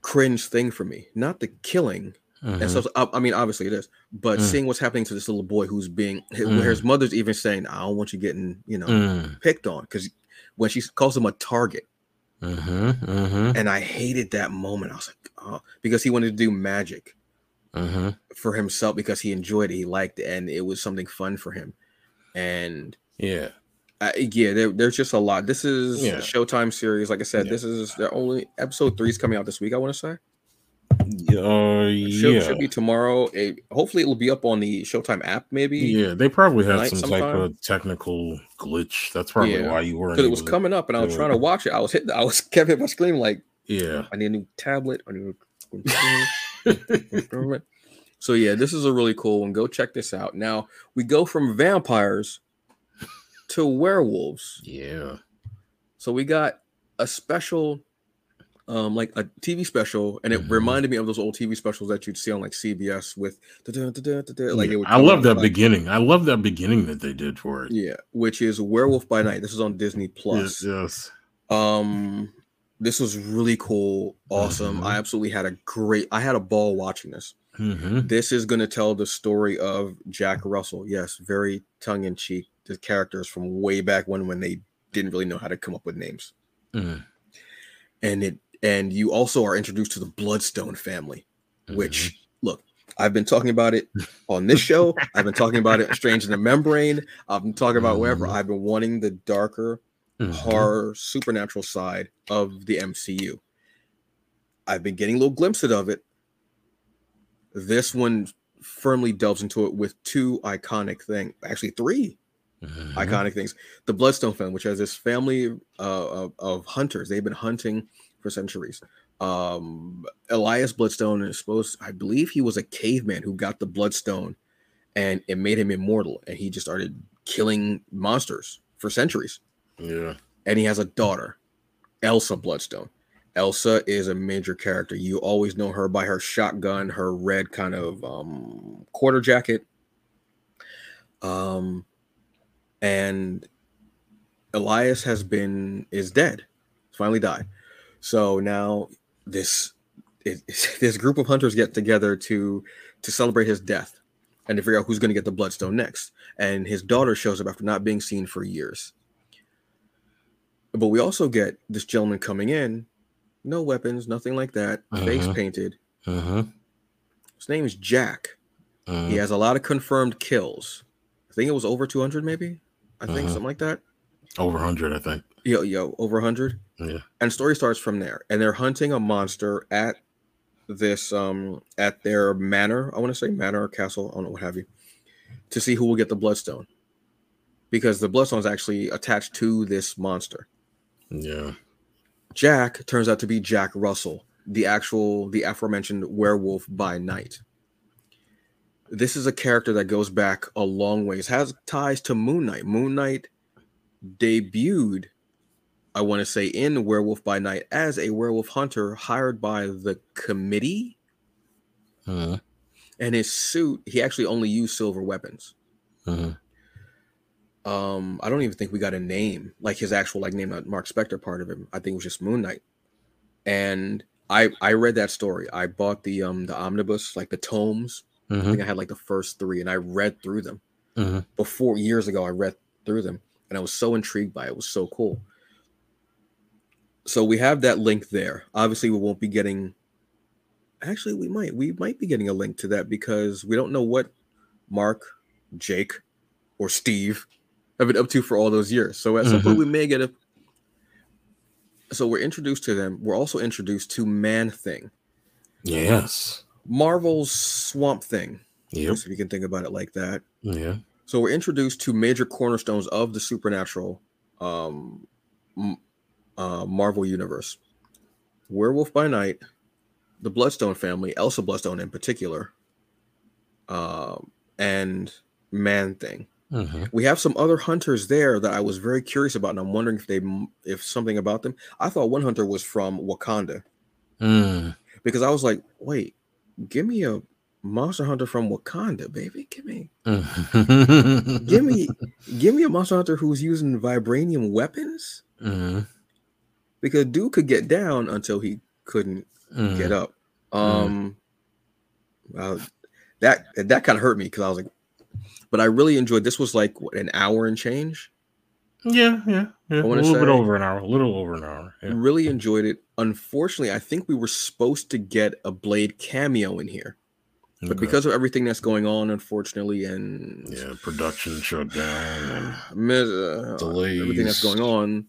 cringe thing for me. Not the killing, and so I, I mean, obviously it is, but Mm. seeing what's happening to this little boy who's being, where Mm. his mother's even saying, "I don't want you getting, you know, Mm. picked on," because when she calls him a target, Mhm. Mhm. and I hated that moment. I was like, oh, because he wanted to do magic Mhm. for himself because he enjoyed it, he liked it, and it was something fun for him, and. Yeah. Uh, yeah, there, there's just a lot. This is Yeah. a Showtime series. Like I said, Yeah. this is the only episode three is coming out this week. I want to say Uh, It should, should be tomorrow. It, hopefully, it'll be up on the Showtime app. Maybe Yeah, they probably had some type of technical glitch. That's probably Yeah, why you weren't. because it was coming up, and I was trying to watch it. I was hitting. I was kept hitting my screen like Yeah. I need a new tablet. I need a so yeah, this is a really cool one. Go check this out. Now we go from vampires to werewolves. yeah. So we got a special, um, like a TV special, and it Mhm. reminded me of those old TV specials that you'd see on like CBS with like Yeah, it would I love that like- beginning. I love that beginning that they did for it. Yeah, which is Werewolf by Night. This is on Disney Plus. Yes. yes. Um, this was really cool, awesome. Mhm. I absolutely had a great. I had a ball watching this. Mhm. This is going to tell the story of Jack Russell. Yes, very tongue in cheek. The characters from way back when, when they didn't really know how to come up with names, Mhm. and it and you also are introduced to the Bloodstone family. Which look, I've been talking about it on this show. I've been talking about it Strange in the Membrane. I've been talking about wherever. Mhm. I've been wanting the darker Mhm. horror supernatural side of the MCU. I've been getting little glimpses of it. This one firmly delves into it with two iconic things, actually three Mhm. iconic things. The Bloodstone family, which has this family uh, of, of hunters. They've been hunting for centuries. Um, Elias Bloodstone is supposed, I believe he was a caveman who got the Bloodstone and it made him immortal. And he just started killing monsters for centuries. Yeah. And he has a daughter, Elsa Bloodstone. Elsa is a major character. You always know her by her shotgun, her red kind of um, quarter jacket. Um, and Elias has been is dead. Finally died. So now this it, this group of hunters get together to to celebrate his death and to figure out who's going to get the bloodstone next. And his daughter shows up after not being seen for years. But we also get this gentleman coming in, no weapons, nothing like that, face Uh-huh. painted. Uh-huh. His name is Jack. Uh-huh. He has a lot of confirmed kills. I think it was over 200, maybe. I think Uh-huh. something like that. Over 100, I think. Yo, yo, over 100. Yeah. And story starts from there. And they're hunting a monster at this um at their manor. I want to say manor or castle, I don't know what have you, to see who will get the bloodstone. Because the bloodstone is actually attached to this monster. Yeah. Jack turns out to be Jack Russell, the actual, the aforementioned werewolf by night. This is a character that goes back a long ways, has ties to Moon Knight. Moon Knight debuted, I want to say, in Werewolf by Night as a werewolf hunter hired by the committee. Uh-huh. And his suit, he actually only used silver weapons. Uh-huh. Um, I don't even think we got a name, like his actual like name, not Mark Spector part of him. I think it was just Moon Knight. And I I read that story. I bought the um the omnibus, like the tomes. I Uh-huh. think I had like the first three, and I read through them Uh-huh. before years ago. I read through them, and I was so intrigued by it. It was so cool. So we have that link there. Obviously, we won't be getting. Actually, we might. We might be getting a link to that because we don't know what Mark, Jake, or Steve have been up to for all those years. So at some point, we may get a. So we're introduced to them. We're also introduced to Man Thing, Yes. Marvel's Swamp Thing. Yep. If you can think about it like that. Yeah. So we're introduced to major cornerstones of the supernatural um, uh, Marvel universe: Werewolf by Night, the Bloodstone family, Elsa Bloodstone in particular, um, and Man Thing. Uh-huh. We have some other hunters there that I was very curious about, and I'm wondering if they if something about them. I thought one hunter was from Wakanda Mm. because I was like, wait, give me a monster hunter from Wakanda, baby, give me Uh-huh. give me give me a monster hunter who's using vibranium weapons Uh-huh. Because dude could get down until he couldn't Uh-huh. get up um uh, that that kind of hurt me because i was like but i really enjoyed this was like what, an hour and change Yeah, yeah, yeah. A little bit over an hour. A little over an hour. Yeah. really enjoyed it unfortunately i think we were supposed to get a blade cameo in here but Okay. because of everything that's going on unfortunately and yeah, production shut down mis- uh, Delays. everything that's going on,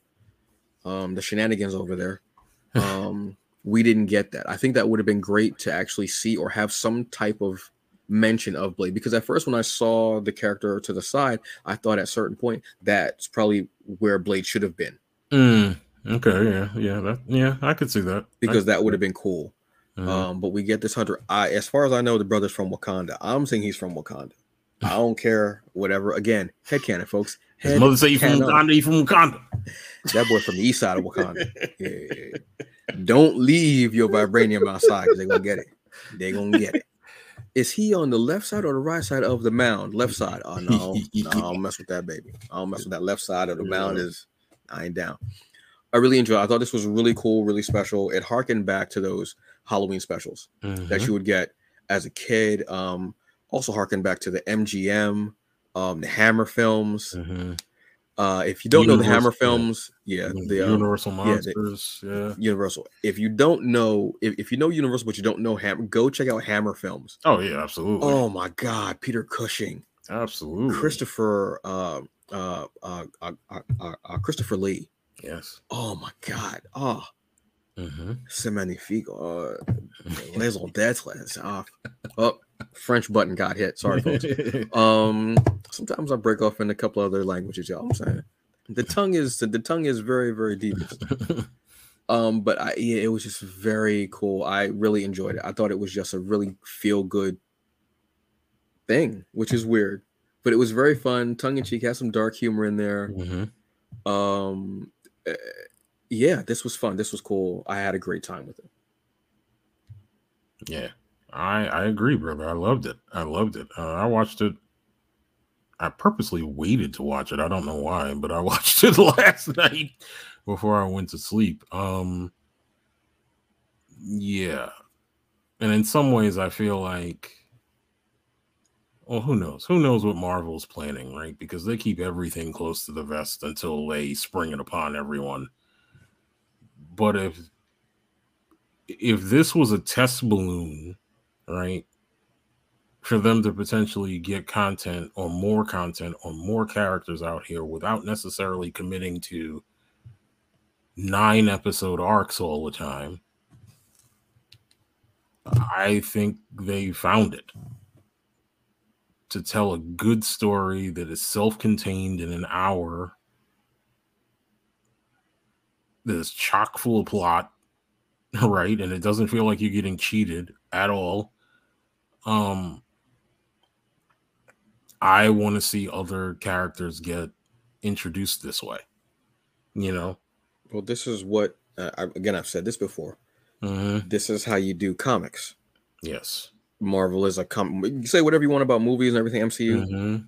um, the shenanigans over there. Um, we didn't get that. I think that would have been great to actually see or have some type of mention of Blade because at first when I saw the character to the side, I thought at a certain point that's probably where Blade should have been mm, okay, yeah, yeah, that yeah, I could see that because that would have been cool. uh, Um, but we get this hunter. I, as far as I know, the brother's from Wakanda. I'm saying he's from Wakanda. I don't care, whatever. Again, head canon, folks. His Head mother say you from Wakanda. You from Wakanda. That boy from the east side of Wakanda. Yeah, yeah, yeah. Don't leave your vibranium outside because they're gonna get it. They're gonna get it. Is he on the left side or the right side of the mound? Left side. Oh no, no, I don't mess with that baby. I don't mess with that left side of the mound. Is I ain't down. I really enjoyed. It. I thought this was really cool, really special. It harkened back to those Halloween specials that Mhm. you would get as a kid. Um, also harkened back to the MGM, um, the Hammer films. Mhm. Uh, if you don't know the Hammer films, yeah, the um, Universal yeah, the- Monsters. Yeah, Universal. If you don't know, if, if you know Universal but you don't know Hammer, go check out Hammer films. Oh yeah, absolutely. Oh my God, Peter Cushing, absolutely. Christopher, uh, uh, uh, uh, uh, uh, uh, Christopher Lee. Yes. Oh my God, oh, Mm-hmm. c'est magnifique. Uh, les autres off. Oh, French button got hit. Sorry, folks. Um, sometimes I break off in a couple other languages, y'all. I'm saying the tongue is the tongue is very very deep. Um, but I yeah, it was just very cool. I really enjoyed it. I thought it was just a really feel good thing, which is weird but it was very fun, tongue in cheek, has some dark humor in there. Mhm. Um, uh, yeah, this was fun. This was cool. I had a great time with it. Yeah, I I agree, brother. I loved it. I loved it. Uh, I watched it. I purposely waited to watch it. I don't know why, but I watched it last night before I went to sleep. Um, yeah, and in some ways, I feel like, well, who knows? Who knows what Marvel's planning, right? Because they keep everything close to the vest until they spring it upon everyone. But if if this was a test balloon, right, for them to potentially get content or more content or more characters out here without necessarily committing to nine episode arcs all the time, I think they found it to tell a good story that is self contained in an hour, that is chock full of plot right and it doesn't feel like you're getting cheated at all um i want to see other characters get introduced this way you know Well, this is what uh, I, again I've said this before. Mhm. This is how you do comics. yes Marvel is a com. You say whatever you want about movies and everything. MCU Mhm.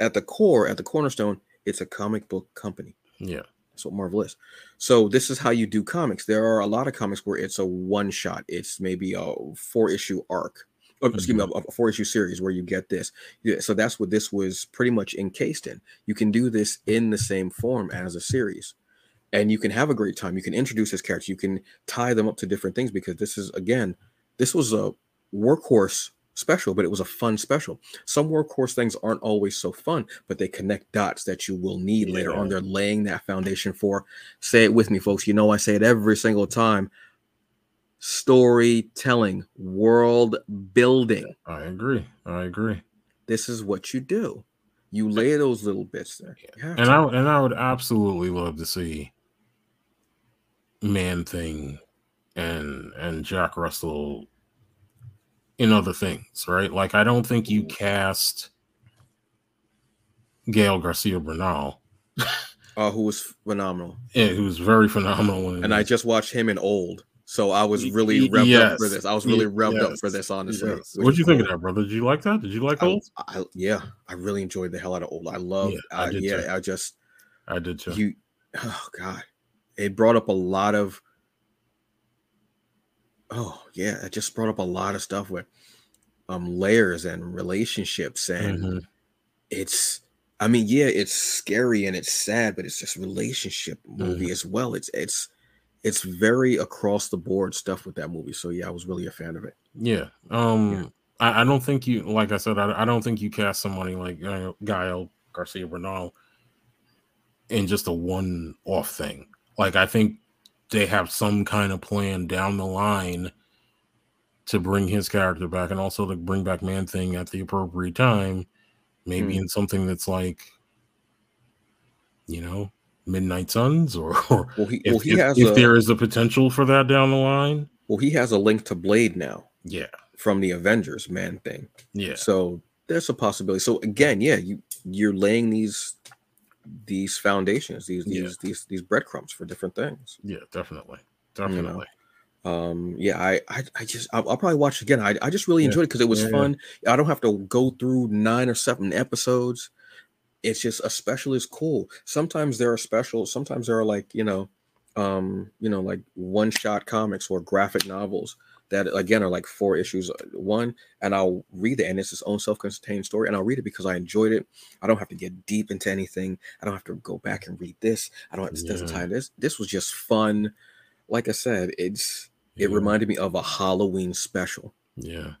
at the core, at the cornerstone, it's a comic book company. yeah That's what Marvel is. So this is how you do comics. There are a lot of comics where it's a one shot. It's maybe a four issue arc. Oh, excuse me, mm-hmm. a, a four issue series where you get this. Yeah, so that's what this was pretty much encased in. You can do this in the same form as a series, and you can have a great time. You can introduce this character. You can tie them up to different things because this is again, this was a workhorse special, but it was a fun special. Some workhorse things aren't always so fun, but they connect dots that you will need later on. They're laying that foundation for. Say it with me, folks. You know I say it every single time. Storytelling, world building. i agree i agree This is what you do. You lay those little bits there. And i and i would absolutely love to see man thing and and jack russell in other things right like i don't think you cast gael garcia bernal uh, who was phenomenal. yeah, who was very phenomenal And I just watched him in Old. So I was really revved up for this. I was really revved up for this, honestly. Yes. What'd you think of that, brother? Did you like that? Did you like I, old? I, yeah, I really enjoyed the hell out of Old. I love, Yeah, I I yeah. I just, I did too. you, oh God, it brought up a lot of, oh yeah, it just brought up a lot of stuff with um layers and relationships and Mhm. it's I mean, yeah, it's scary and it's sad, but it's just relationship movie as well. It's it's it's very across the board stuff with that movie. So yeah, I was really a fan of it. Yeah. Um Yeah. I, I don't think you like I said, I, I don't think you cast somebody like uh, Gael Garcia Bernal in just a one off thing. Like I think they have some kind of plan down the line to bring his character back and also to bring back Man Thing at the appropriate time, maybe Hmm. in something that's like you know, Midnight Suns or, or Well, he if, well he if- has if a there is a potential for that down the line. well he has a link to Blade now Yeah. from the Avengers man thing. Yeah. So there's a possibility. So again, yeah, you you're laying these these foundations, these Yeah. these these these breadcrumbs for different things. Yeah, definitely. know. Definitely. Um, yeah, I I, I just I'll, I'll probably watch it again. I I just really Yeah. enjoyed it because it was yeah. fun. I don't have to go through nine or seven episodes. It's just a special is cool. Sometimes there are specials. Sometimes there are like you know, um, you know, like one shot comics or graphic novels that again are like four issues uh, one and i'll read it and it's its own self-contained story and i'll read it because i enjoyed it i don't have to get deep into anything i don't have to go back and read this i don't have to Yeah. tie this this was just fun like i said it's it Yeah. reminded me of a halloween special Yeah.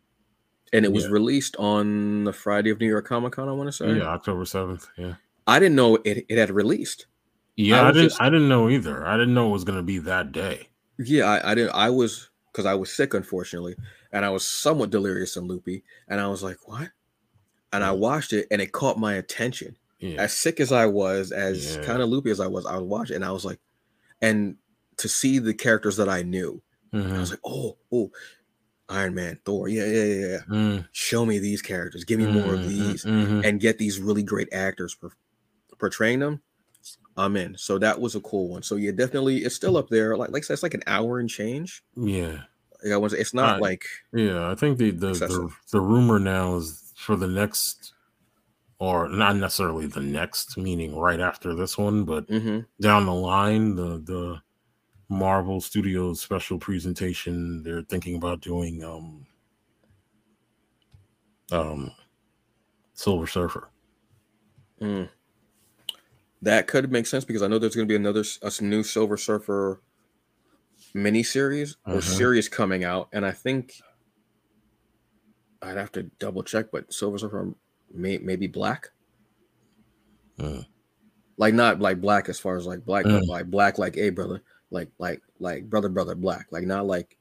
and it was Yeah. released on the friday of new york comic-con i want to say Yeah, October 7th. Yeah. i didn't know it, it had released Yeah, I, was didn't just- I didn't know either. I didn't know it was gonna be that day. yeah i, I didn't i was because i was sick unfortunately and i was somewhat delirious and loopy and i was like what and i watched it and it caught my attention Yeah. as sick as I was, as Yeah. kind of loopy as I was, I was watching, and I was like, and to see the characters that I knew, I Mhm. was like, oh, oh, Iron Man, Thor. Yeah, yeah, yeah. yeah. Mm, Show me these characters. Give me more of mm, these, mm, mhm. and get these really great actors per- portraying them. I'm in. So that was a cool one. So yeah, definitely, it's still up there. Like like I said, it's like an hour and change. Yeah, Like I was, it's not Uh, like yeah. I think the the, the the rumor now is for the next, or not necessarily the next, meaning right after this one, but mhm. down the line, the the Marvel Studios special presentation, they're thinking about doing um um Silver Surfer. Mm. That could make sense because I know there's going to be another a new Silver Surfer miniseries or Mhm. series coming out, and I think I'd have to double check, but Silver Surfer may maybe black, Mm. like not like black as far as like black, but Mm. like black like a brother, like like like brother brother black, like not like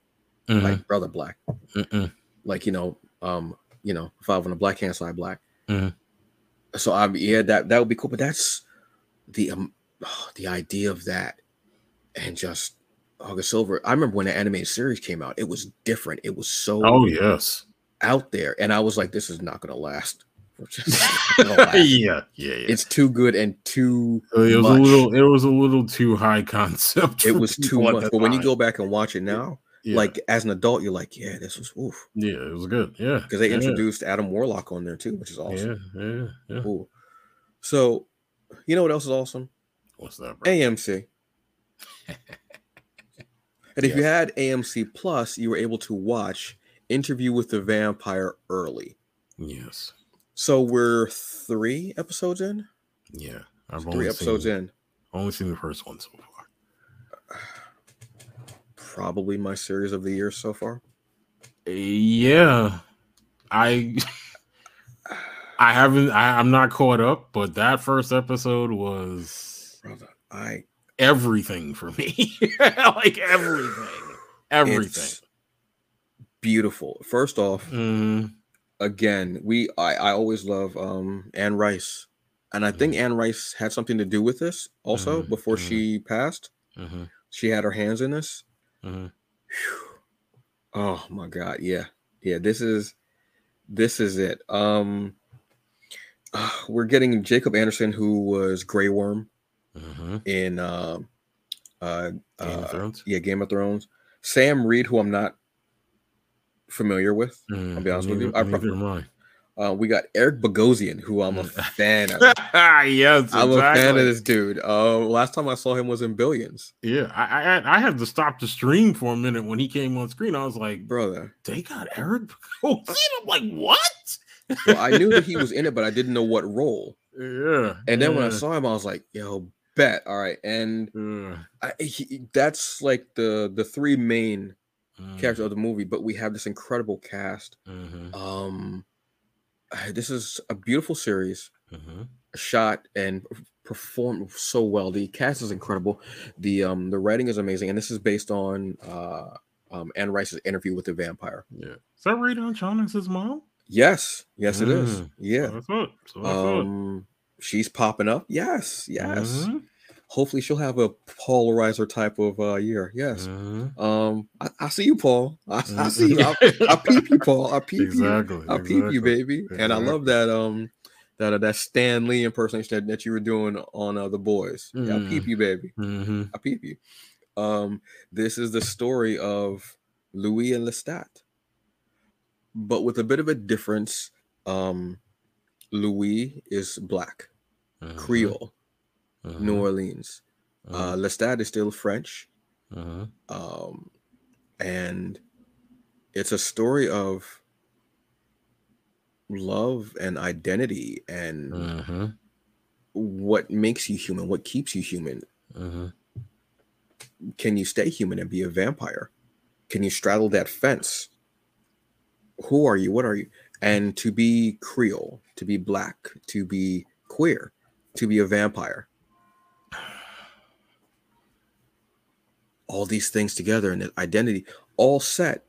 Mhm. like brother black, Mm-mm. like you know um you know five on the black hand side black. Mhm. So I yeah that that would be cool, but that's the um the idea of that and just August Silver. I remember when the animated series came out, it was different. It was so Oh yes. out there, and I was like, this is not gonna last. It's just not gonna last. yeah, yeah, yeah. It's too good and too it was much. a little it was a little too high concept. it was too much. But when you go back and watch it now, Yeah. like as an adult, you're like, yeah, this was oof. yeah, it was good. Yeah. Because they yeah. introduced Adam Warlock on there too, which is awesome. Yeah, yeah, yeah. Cool. So, you know what else is awesome? What's that, bro? AMC. And if you had AMC Plus, you were able to watch Interview with the Vampire early. Yes. So we're three episodes in. Yeah. I've Three only episodes seen, in. Only seen the first one so far. Probably my series of the year so far. Uh, yeah. I I haven't I, I'm not caught up, but that first episode was Brother, I everything for me. like everything. Everything. it's beautiful. First off, Mhm. again, we I, I always love um Anne Rice. And I think Anne Rice had something to do with this also Mhm, before she passed. Mhm. She had her hands in this. Mhm. Oh my god, yeah. Yeah, this is this is it. Um we're getting Jacob Anderson who was Grey Worm Mhm. in um uh, Game of uh Thrones. yeah, Game of Thrones. Sam Reed who I'm not familiar with. Mm, I'll be honest with you. I neither prob- am I. Uh we got Eric Bogosian who I'm a Mm. fan of. yes, I'm a fan of this dude. Uh, last time I saw him was in Billions, Yeah, I, I I had to stop the stream for a minute when he came on screen. I was like, brother. they got Eric Bogosian? I'm like, what? Well, I knew that he was in it, but I didn't know what role. Yeah. And then when I saw him, I was like, "Yo, bet, all right." And yeah. I, he, that's like the the three main Mm, characters of the movie. But we have this incredible cast. mhm, Um, this is a beautiful series, mhm. shot and performed so well. The cast is incredible. The um the writing is amazing, and this is based on uh um Anne Rice's interview with the vampire. Yeah. Is that Rae Dawn Chonix's mom? Yes, yes, it is. Mm. Yeah. So I. So I thought. Um, she's popping up. Yes, yes. Mhm, Hopefully, she'll have a polarizer type of uh year. Yes. mhm. Um, I, I see you, Paul. I, I Mhm. see you. I, I peep you, Paul. I peep Exactly. you. I peep you, exactly. baby. And I love that um that uh, that Stan Lee impersonation that, that you were doing on uh, the boys. Yeah, I peep Mm. you, baby. Mhm, I peep you. Um, this is the story of Louis and Lestat, but with a bit of a difference. Um, Louis is black, mhm, Creole, mhm, New Orleans. Uh, mhm, Lestat is still French, um, and it's a story of love and identity and what makes you human, what keeps you human. Can you stay human and be a vampire? Can you straddle that fence? Who are you? What are you? And to be Creole, to be black, to be queer, to be a vampire. All these things together and identity, all set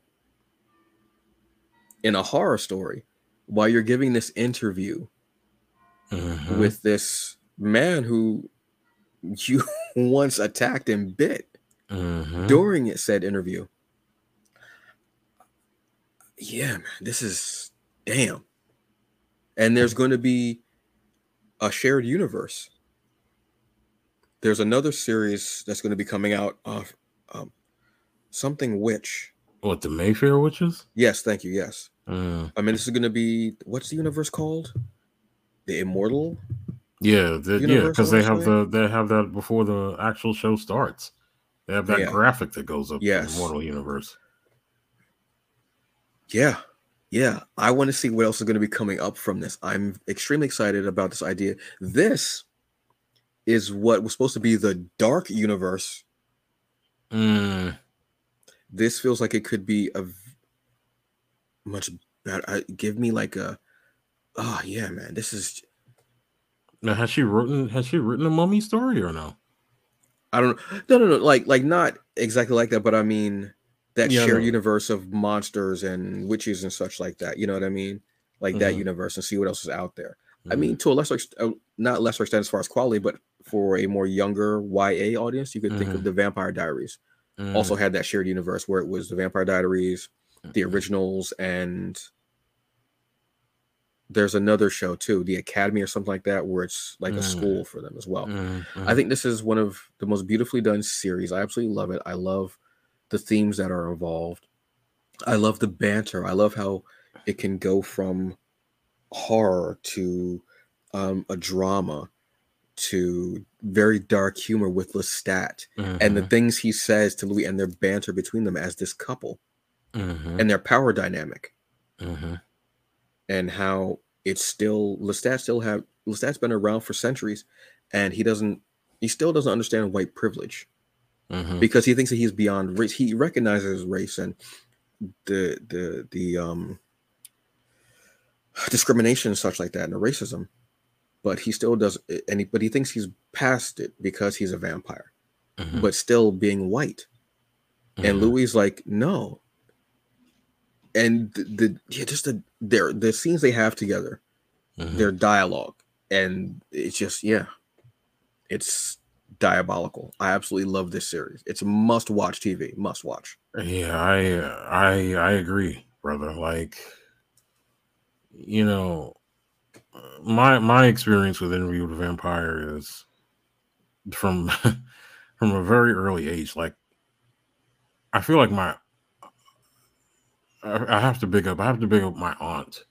in a horror story while you're giving this interview Mhm. with this man who you once attacked and bit Mhm. during it said interview. Yeah, man, this is damn. And there's going to be a shared universe. There's another series that's going to be coming out of um, something witch. What the Mayfair witches? Yes, thank you. Yes. Mm. I mean, this is going to be what's the universe called? The Immortal. Yeah, the, yeah, because they have the they have that before the actual show starts. They have that Yeah. graphic that goes up Yes. the Mortal Universe. Yeah. Yeah. I want to see what else is going to be coming up from this. I'm extremely excited about this idea. This is what was supposed to be the dark universe. Mm. This feels like it could be a much better. I, give me like a, oh, yeah, man. This is, Now, has she written has she written a mummy story or no? I don't know. No, no, no. Like, like not exactly like that, but I mean, that Yeah, shared universe of monsters and witches and such like that. You know what I mean? Like that Mhm. universe and see what else is out there. I Mm. mean, to a lesser, uh, not lesser extent as far as quality, but for a more younger YA audience, you could think of Mhm. the Vampire Diaries. Mm. Also had that shared universe where it was the Vampire Diaries, the Mhm. originals, and there's another show too, the Academy or something like that, where it's like a Mm. school for them as well. Mm, I mm. think this is one of the most beautifully done series. I absolutely love it. I love the themes that are involved. I love the banter. I love how it can go from horror to um, a drama to very dark humor with Lestat and the Mhm, things he says to Louis and their banter between them as this couple mhm, and their power dynamic mhm. and how it's still Lestat still have Lestat's been around for centuries and he doesn't he still doesn't understand white privilege Mhm. because he thinks that he's beyond race. He recognizes race and the the the um discrimination and such like that and the racism, but he still does and he, but he thinks he's past it because he's a vampire, Mhm. but still being white. And Mhm. Louis is like, no. And the, the yeah, just the their the scenes they have together, Mhm. their dialogue, and it's just yeah, it's diabolical. I absolutely love this series. It's must watch TV, must watch. Yeah, I I I agree, brother. Like, you know, my my experience with Interview with a Vampire is from from a very early age. Like, I feel like my I, I have to big up. I have to big up my aunt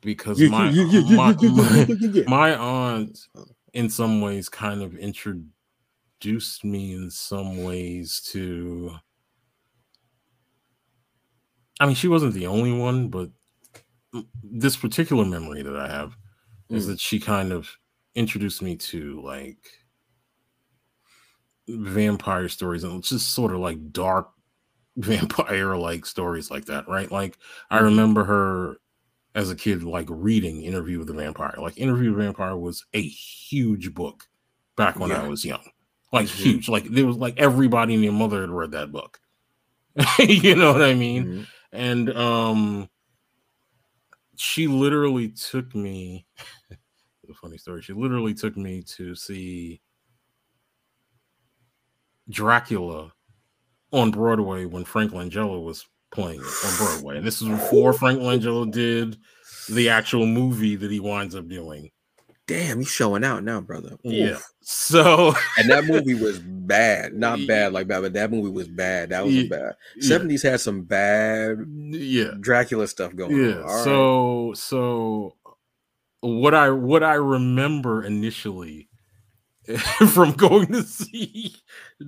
because my my, my my aunt in some ways kind of introduced me in some ways to I mean she wasn't the only one but this particular memory that I have is Mm. that she kind of introduced me to like vampire stories and just sort of like dark vampire like stories like that right like I Mhm. remember her as a kid like reading Interview with the Vampire. Like Interview with the Vampire was a huge book back when I was young. Like Mhm. huge. Like there was like everybody and your mother had read that book. you know what I mean? Mhm. And um she literally took me a funny story. She literally took me to see Dracula on Broadway when Frank Langella was playing it on Broadway. And this is before Frank Langella did the actual movie that he winds up doing. Damn, he's showing out now, brother. Yeah. So And that movie was bad. Not bad like bad, but that movie was bad. That was Yeah. bad. yeah, 70s had some bad yeah. Dracula stuff going yeah on. All right. so so what i what i remember initially from going to see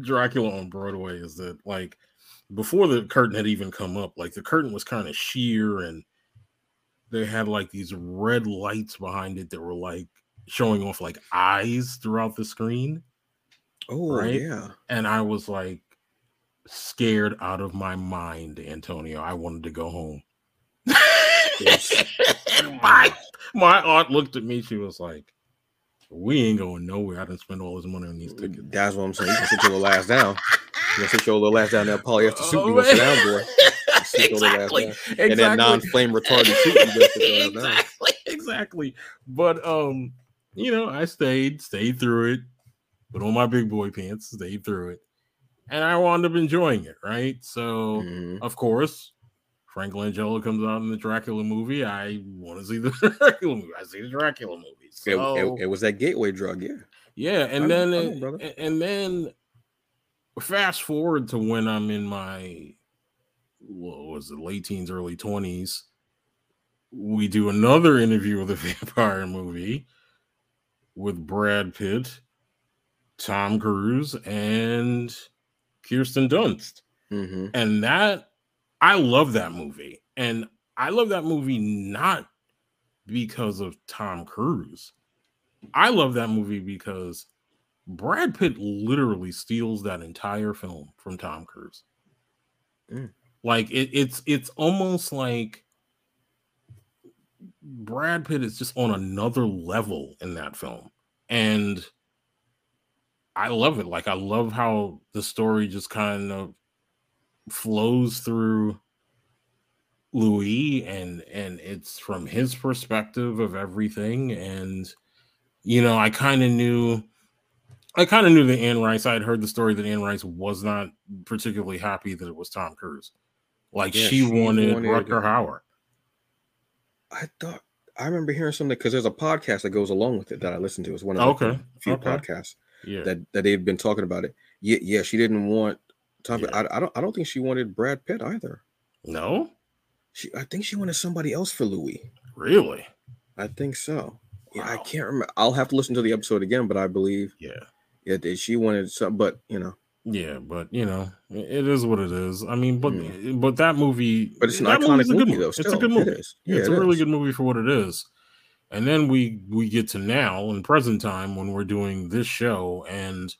dracula on broadway is that like before the curtain had even come up like the curtain was kind of sheer and they had like these red lights behind it that were like showing off like eyes throughout the screen oh right? yeah. and i was like scared out of my mind antonio i wanted to go home my my aunt looked at me. She was like, "We ain't going nowhere. I didn't spend all this money on these mm, tickets." That's what I'm saying. You can sit your little ass down. You sit your little ass down that polyester suit. Oh, You gonna sit down, boy. Sit your little ass exactly, down. exactly. And that non-flame retarded suit. You better sit your ass down. exactly, exactly. But um, you know, I stayed, stayed through it, put on my big boy pants, stayed through it, and I wound up enjoying it. Right. So, Mhm. of course, Frank Langella comes out in the Dracula movie, I want to see the Dracula movie. I see the Dracula movie. So, it, it, it was that gateway drug, yeah. yeah, and I then know- I it- know, brother. and then fast forward to when I'm in my what was it, late teens, early twenties. We do another interview with a vampire movie with Brad Pitt, Tom Cruise, and Kirsten Dunst. Mm-hmm. And that I love that movie. And I love that movie not because of Tom Cruise. I love that movie because Brad Pitt literally steals that entire film from Tom Cruise. Mm. Like it, it's it's almost like Brad Pitt is just on another level in that film. And I love it. Like I love how the story just kind of flows through Louis and and it's from his perspective of everything and you know I kind of knew I kind of knew that Anne Rice I had heard the story that Anne Rice was not particularly happy that it was Tom Cruise like Yeah, she, she wanted, wanted- Rutger Hauer I thought I remember hearing something because there's a podcast that goes along with it that I listened to. It's one of the Okay, few okay. podcasts yeah that, that they've been talking about it. Yeah, yeah, she didn't want Tom. Yeah. I, I don't I don't think she wanted Brad Pitt either. no She I think she wanted somebody else for Louis. really I think so. Yeah, I can't remember. I'll have to listen to the episode again, but I believe yeah yeah, that she wanted some. But you know, Yeah, but you know, it is what it is. I mean, but mm. but that movie, but it's an iconic good movie though. It's a good movie. is. Yeah, Yeah, it's it a really is. good movie for what it is. And then we we get to now in present time when we're doing this show, and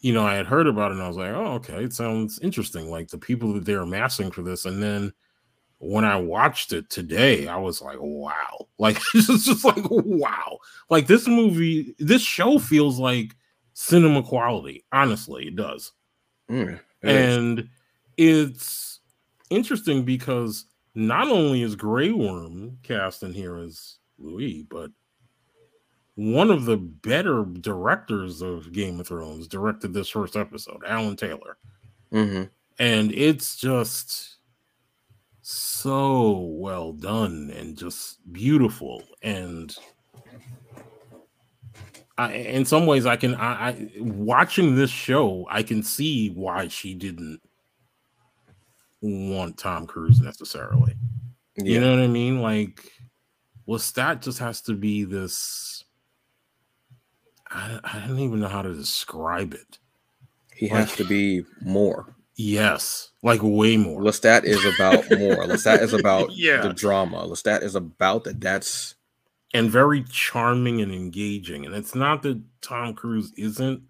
you know, I had heard about it, and I was like, oh, okay, it sounds interesting. Like the people that they're amassing for this, and then when I watched it today, I was like, wow, like it's just like wow, like this movie, this show feels like cinema quality. Honestly, it does Mm, it is. and it's interesting because not only is Grey Worm cast in here as Louis, but one of the better directors of Game of Thrones directed this first episode, Alan Taylor. Mhm. And it's just so well done and just beautiful. And I, in some ways, I can, I, I, watching this show, I can see why she didn't want Tom Cruise necessarily. Yeah. You know what I mean? Like, Lestat just has to be this. I, I don't even know how to describe it. he has like- to be more. Yes, like way more. Lestat is about more. Lestat is about Yeah. the drama. Lestat is about that. That's and very charming and engaging. And it's not that Tom Cruise isn't;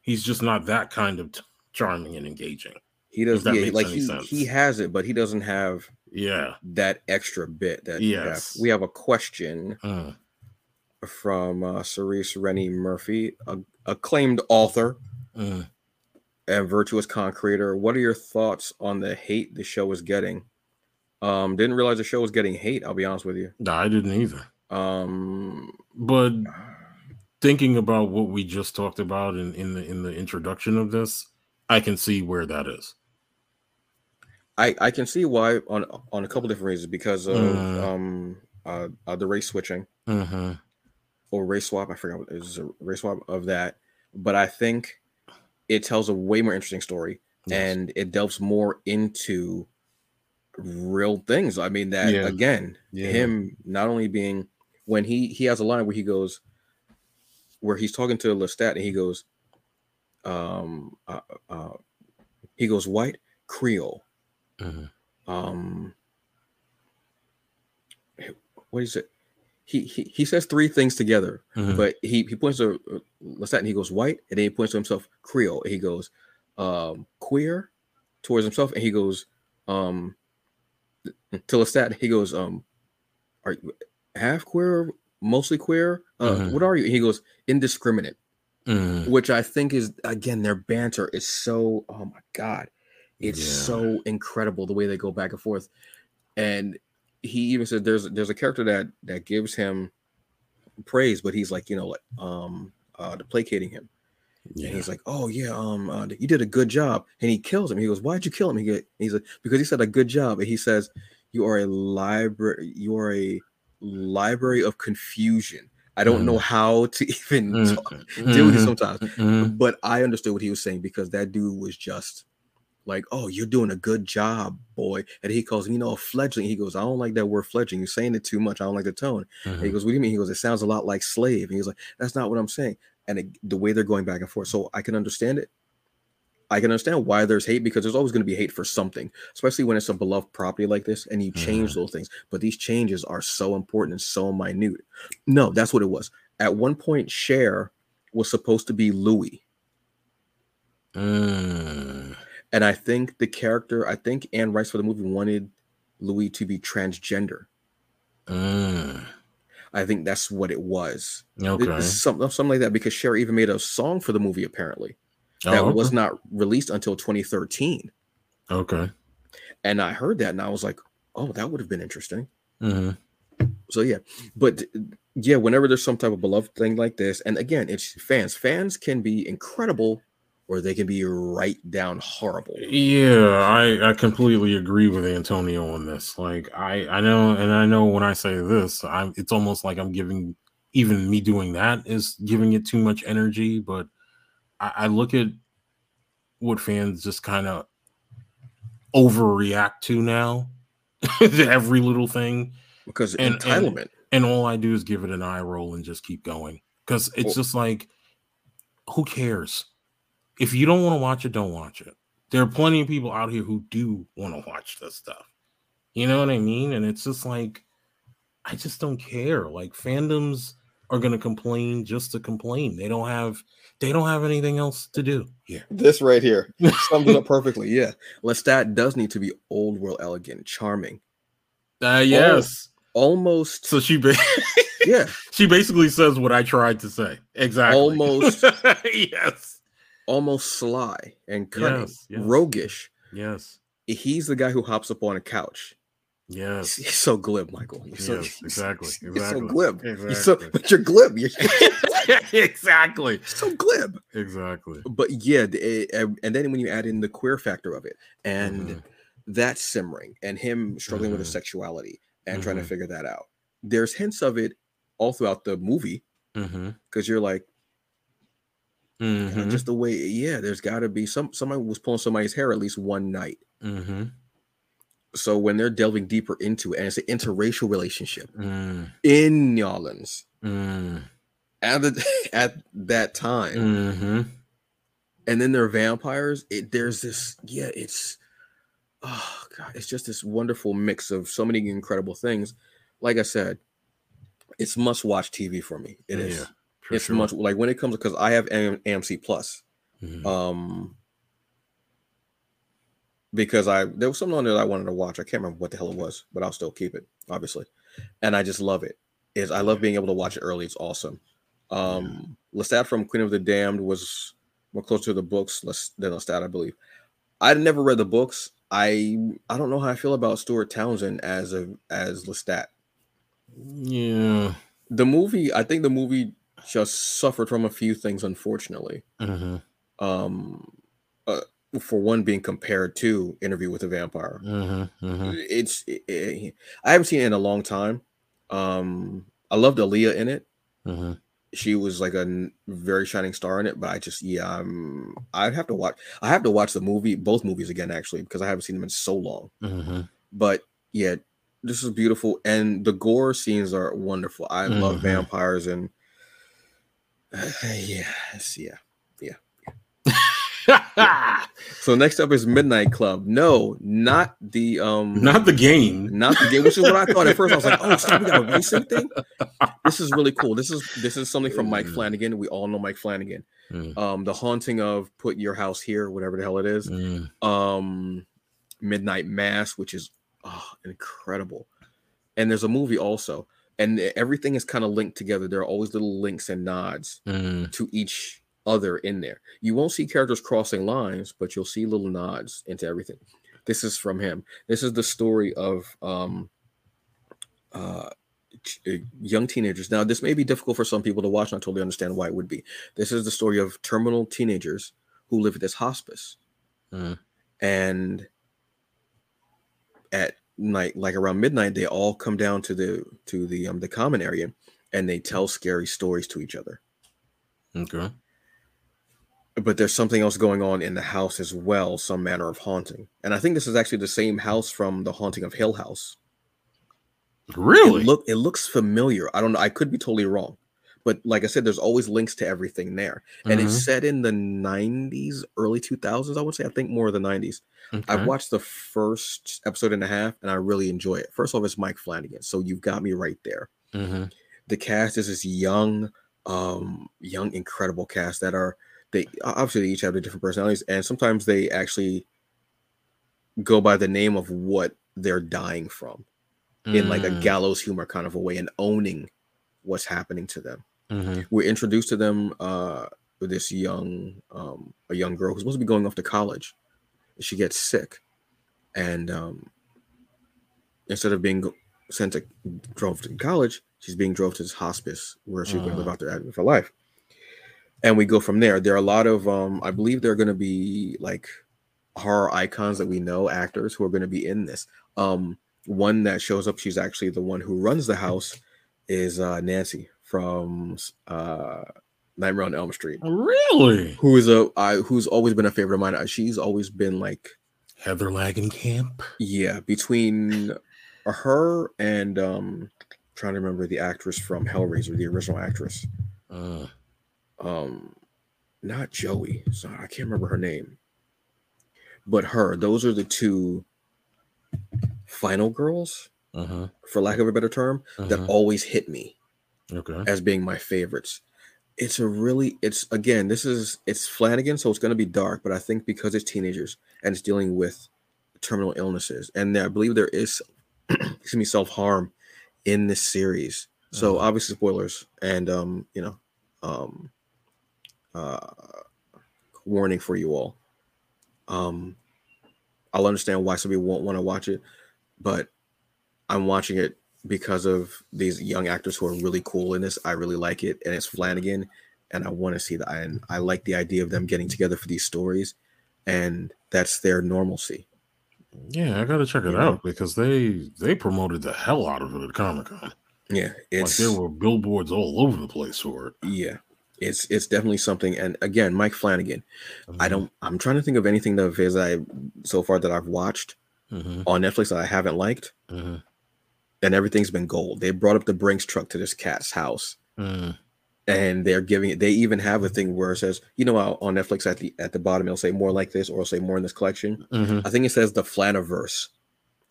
he's just not that kind of t- charming and engaging. he does. Yeah, like he sense. he has it, but he doesn't have Yeah. that extra bit. That you have. Yes. we have a question Mm. from uh, Cerise Rennie Murphy, a, acclaimed author Mm. And virtuous content creator. What are your thoughts on the hate the show is getting? Um, didn't realize the show was getting hate. I'll be honest with you. No, I didn't either. Um, But thinking about what we just talked about in, in the in the introduction of this, I can see where that is. I I can see why on on a couple different reasons because of Mm. um uh, uh the race switching Mm-hmm. or race swap. I forgot what it was a race swap of that, but I think it tells a way more interesting story and it delves more into real things. I mean that Yeah. again, Yeah. him not only being when he he has a line where he goes where he's talking to Lestat and he goes um uh, uh he goes white Creole Mhm. um what is it he, he he says three things together Mhm. but he he points to uh, Lestat and he goes white and then he points to himself Creole and he goes um queer towards himself and he goes um to Lestat he goes um are you half queer mostly queer uh Mhm. what are you and he goes indiscriminate Mhm. which I think is again their banter is so oh my god, it's Yeah. so incredible the way they go back and forth. And he even said there's there's a character that that gives him praise, but he's like you know like um uh placating him. Yeah. And he's like, "Oh yeah, um, uh, you did a good job," and he kills him. He goes, "Why'd you kill him?" He get, he's like, "Because he said a good job," and he says, "You are a library. You are a library of confusion." I don't mm. know how to even mm. talk, deal with it sometimes, mm-hmm. but I understood what he was saying because that dude was just like, "Oh, you're doing a good job, boy." And he calls me, you know, a fledgling. He goes, "I don't like that word fledgling. You're saying it too much. I don't like the tone." Mm-hmm. he goes, "What do you mean?" He goes, "It sounds a lot like slave." And he's like, "That's not what I'm saying." And it, the way they're going back and forth, so I can understand it. I can understand why there's hate because there's always going to be hate for something, especially when it's a beloved property like this and you change mm-hmm. those things. But these changes are so important and so minute. No, that's what it was. At one point, Cher was supposed to be Louis. Mm. And I think the character, I think Anne Rice for the movie wanted Louis to be transgender. Mm. I think that's what it was. Okay. Something, something like that because Cher even made a song for the movie apparently oh, that okay. was not released until 2013. Okay. And I heard that and I was like, oh, that would have been interesting. Mm-hmm. So yeah, but yeah, whenever there's some type of beloved thing like this, and again, it's fans. Fans can be incredible or they can be right down horrible. Yeah, I, I completely agree with Antonio on this. Like I I know and I know when I say this, I'm it's almost like I'm giving even me doing that is giving it too much energy, but I, I look at what fans just kind of overreact to now to every little thing. Because and, entitlement. And, and all I do is give it an eye roll and just keep going. Because it's well, just like, who cares? If you don't want to watch it, don't watch it. There are plenty of people out here who do want to watch this stuff. You know what I mean? And it's just like, I just don't care. Like fandoms are gonna complain just to complain. They don't have they don't have anything else to do. Yeah. This right here sums it up perfectly. Yeah. Lestat does need to be old world elegant, charming. Uh yes. almost so she ba- yeah. She basically says what I tried to say. Exactly. Almost yes almost sly and cunning, yes, yes. roguish. Yes. He's the guy who hops up on a couch. Yes. He's so glib, Michael. So, yes, exactly. You're exactly. so glib. Exactly. You're so, but you're glib. You're, exactly. So glib. Exactly. But yeah, it, and then when you add in the queer factor of it and mm-hmm. that simmering and him struggling mm-hmm. with his mm-hmm. sexuality and mm-hmm. trying to mm-hmm. figure that out, there's hints of it all throughout the movie because mm-hmm. you're like, Mm-hmm. just the way, yeah, there's got to be some somebody was pulling somebody's hair at least one night. Mm-hmm. So when they're delving deeper into it, and it's an interracial relationship mm. in New Orleans mm. at the, at that time, mm-hmm. and then they're vampires. It there's this, yeah, it's oh god, it's just this wonderful mix of so many incredible things. Like I said, it's must watch TV for me. It is. Yeah it's sure. much like when it comes because I have AM, AMC Plus. Mm-hmm. Um, because I there was something on there that I wanted to watch. I can't remember what the hell it was, but I'll still keep it, obviously. And I just love it. Is I love being able to watch it early. It's awesome. Um. Lestat from Queen of the Damned was more close to the books than Lestat, I believe. I'd never read the books. I I don't know how I feel about Stuart Townsend as a as Lestat. Yeah. The movie, I think the movie just suffered from a few things, unfortunately. Mm-hmm. Um, uh, for one, being compared to Interview with a Vampire. Mm-hmm, mm-hmm. It's it, it, I haven't seen it in a long time. Um, I loved Aaliyah in it. Mm-hmm. She was like a very shining star in it, but I just yeah, I'm I'd have to watch. I have to watch the movie, both movies again, actually, because I haven't seen them in so long. Mm-hmm. But yeah, this is beautiful, and the gore scenes are wonderful. I love mm-hmm. vampires and yes, yeah, yeah. yeah. so next up is Midnight Club. No, not the um, not the game, not the game. Which is what I thought at first. I was like, oh, so we got a racing thing. This is really cool. This is this is something from Mike mm. Flanagan. We all know Mike Flanagan. Mm. Um, the haunting of Put Your House Here, whatever the hell it is. Mm. Um, Midnight Mass, which is oh, incredible. And there's a movie also and everything is kind of linked together. There are always little links and nods mm. to each other in there. You won't see characters crossing lines, but you'll see little nods into everything. This is from him. This is the story of um, uh, uh, young teenagers. Now, this may be difficult for some people to watch. And I totally understand why it would be. This is the story of terminal teenagers who live at this hospice, Mhm. and at night, like around midnight, they all come down to the to the um the common area, and they tell scary stories to each other. Okay. But there's something else going on in the house as well, some manner of haunting. And I think this is actually the same house from the haunting of Hill House. Really? It look it looks familiar. I don't know. I could be totally wrong. But like I said, there's always links to everything there. And Mhm. it's set in the 90s, early 2000s, I would say. I think more of the 90s. Okay. I've watched the first episode and a half and I really enjoy it. First off, it's Mike Flanagan. So you've got me right there. Mhm. The cast is this young, um, young, incredible cast that are they obviously they each have their different personalities, and sometimes they actually go by the name of what they're dying from in like a Mm. gallows humor kind of a way and owning what's happening to them. Mhm. We're introduced to them uh with this young um a young girl who's supposed to be going off to college. She gets sick and um instead of being sent to drove to college, she's being drove to this hospice where she's going to live Uh. out the rest of her life. And we go from there. There are a lot of um I believe there are going to be like horror icons that we know actors who are going to be in this. Um one that shows up she's actually the one who runs the house is uh Nancy from uh Nightmare on Elm Street, Really? who is a I, who's always been a favorite of mine. She's always been like Heather Langenkamp. yeah, between her and um trying to remember the actress from Hellraiser, the original actress. Uh, Um not Joey. So I can't remember her name. But her, those are the two final girls, uh-huh. for lack of a better term, that uh-huh. always hit me. Okay. as being my favorites. It's a really it's again this is it's Flanagan so it's going to be dark but I think because it's teenagers and it's dealing with terminal illnesses and there, I believe there is excuse me self-harm in this series. So Mhm. obviously spoilers and um you know um uh warning for you all. Um I'll understand why some people won't want to watch it but I'm watching it because of these young actors who are really cool in this. I really like it, and it's Flanagan, and I want to see that. And I like the idea of them getting together for these stories, and that's their normalcy. Yeah, I gotta check it Yeah. out because they they promoted the hell out of it at Comic Con. Yeah, Like it's there were billboards all over the place for it. yeah, it's it's definitely something. And again, Mike Flanagan. I Mhm. don't. I'm trying to think of anything that of his I so far that I've watched Mhm. on Netflix that I haven't liked, Mhm. And everything's been gold. They brought up the Brinks truck to this cat's house. Mhm. and they're giving it. They even have a thing where it says, you know, on Netflix at the at the bottom it'll say more like this, or it'll say more in this collection. Mhm. I think it says the Flaniverse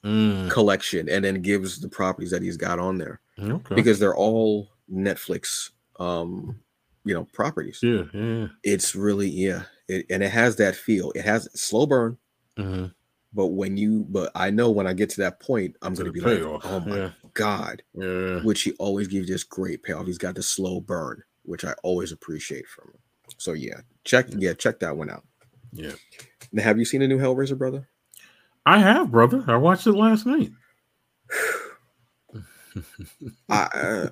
Mm. collection, and then gives the properties that he's got on there Okay. because they're all Netflix, um, you know, properties. yeah, yeah. It's really yeah, it, and it has that feel. It has slow burn, hmm but when you, but I know when I get to that point, I'm going to be payoff. like, oh my yeah, god, yeah. which he always gives this great payoff. He's got the slow burn, which I always appreciate from him. So yeah, check yeah, check that one out. Yeah. Now, have you seen the new Hellraiser, brother? I have, brother. I watched it last night. I, uh,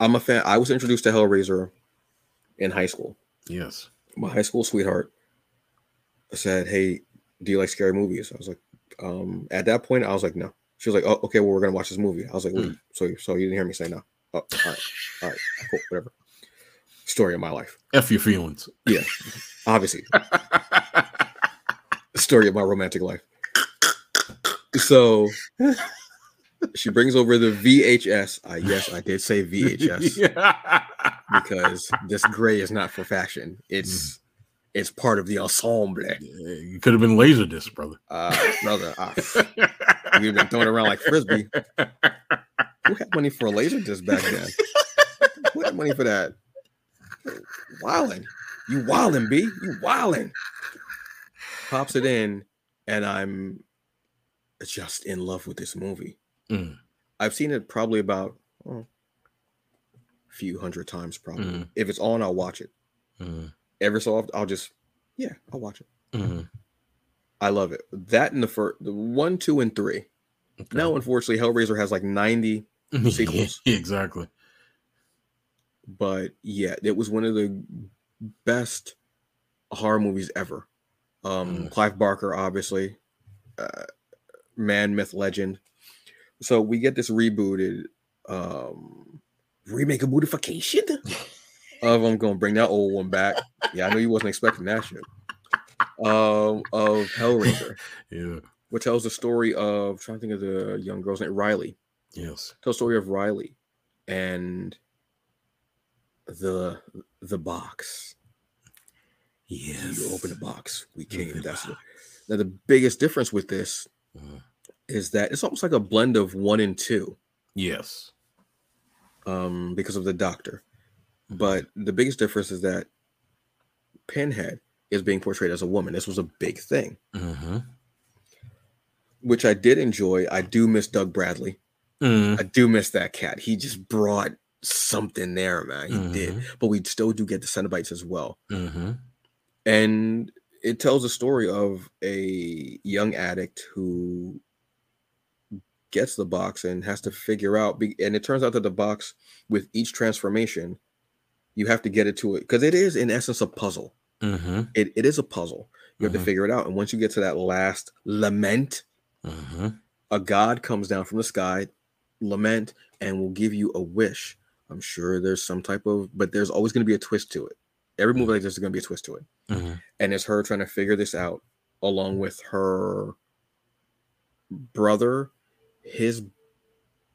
I'm a fan. I was introduced to Hellraiser in high school. yes. My high school sweetheart said, "Hey, do you like scary movies?" I was like, um, at that point, I was like, "No." She was like, "Oh, okay. Well, we're gonna watch this movie." I was like, "Wait, so so you didn't hear me say no?" Oh, all right, all right, cool, whatever. Story of my life, F your feelings. Yeah, obviously. story of my romantic life. So she brings over the VHS. Uh, yes, I did say VHS yeah. because this gray is not for fashion. It's it's part of the ensemble. You could have been laser disc, brother. Uh, brother, uh, you've been throwing around like frisbee. Who had money for a laser disc back then? Who had money for that? Wildin'. You wildin', B. You wildin'. Pops it in, and I'm just in love with this movie. Mm. I've seen it probably about oh, a few hundred times, probably. Mhm. If it's on, I'll watch it. Mhm. Every so often, I'll just, yeah, I'll watch it. Mhm. I love it. That and the first, the one, two, and three. Okay. Now, unfortunately, Hellraiser has like 90 sequels. exactly. But yeah, it was one of the best horror movies ever. Um, Mm. Clive Barker, obviously, uh, man, myth, legend. So we get this rebooted um, remake of Modification of I'm gonna bring that old one back. Yeah, I know you wasn't expecting that shit. Um, of Hellraiser, Yeah. which tells the story of trying to think of the young girl's name, Riley. Yes. Tells the story of Riley and the the box. Yes. You open the box, we came. That's the, now the biggest difference with this Mhm. is that it's almost like a blend of one and two, Yes. um, because of the doctor. But the biggest difference is that Pinhead is being portrayed as a woman. This was a big thing, Mhm. which I did enjoy. I do miss Doug Bradley. Mm. I do miss that cat. He just brought something there, man. He did. Mhm. But we still do get the Cenobites as well. Mhm. And it tells a story of a young addict who gets the box and has to figure out and it turns out that the box with each transformation you have to get it to it because it is in essence a puzzle Mhm. it, it is a puzzle you have Mhm. to figure it out and once you get to that last lament Mhm. a god comes down from the sky lament and will give you a wish i'm sure there's some type of but there's always going to be a twist to it every movie like this is going to be a twist to it Mhm. and it's her trying to figure this out along with her brother his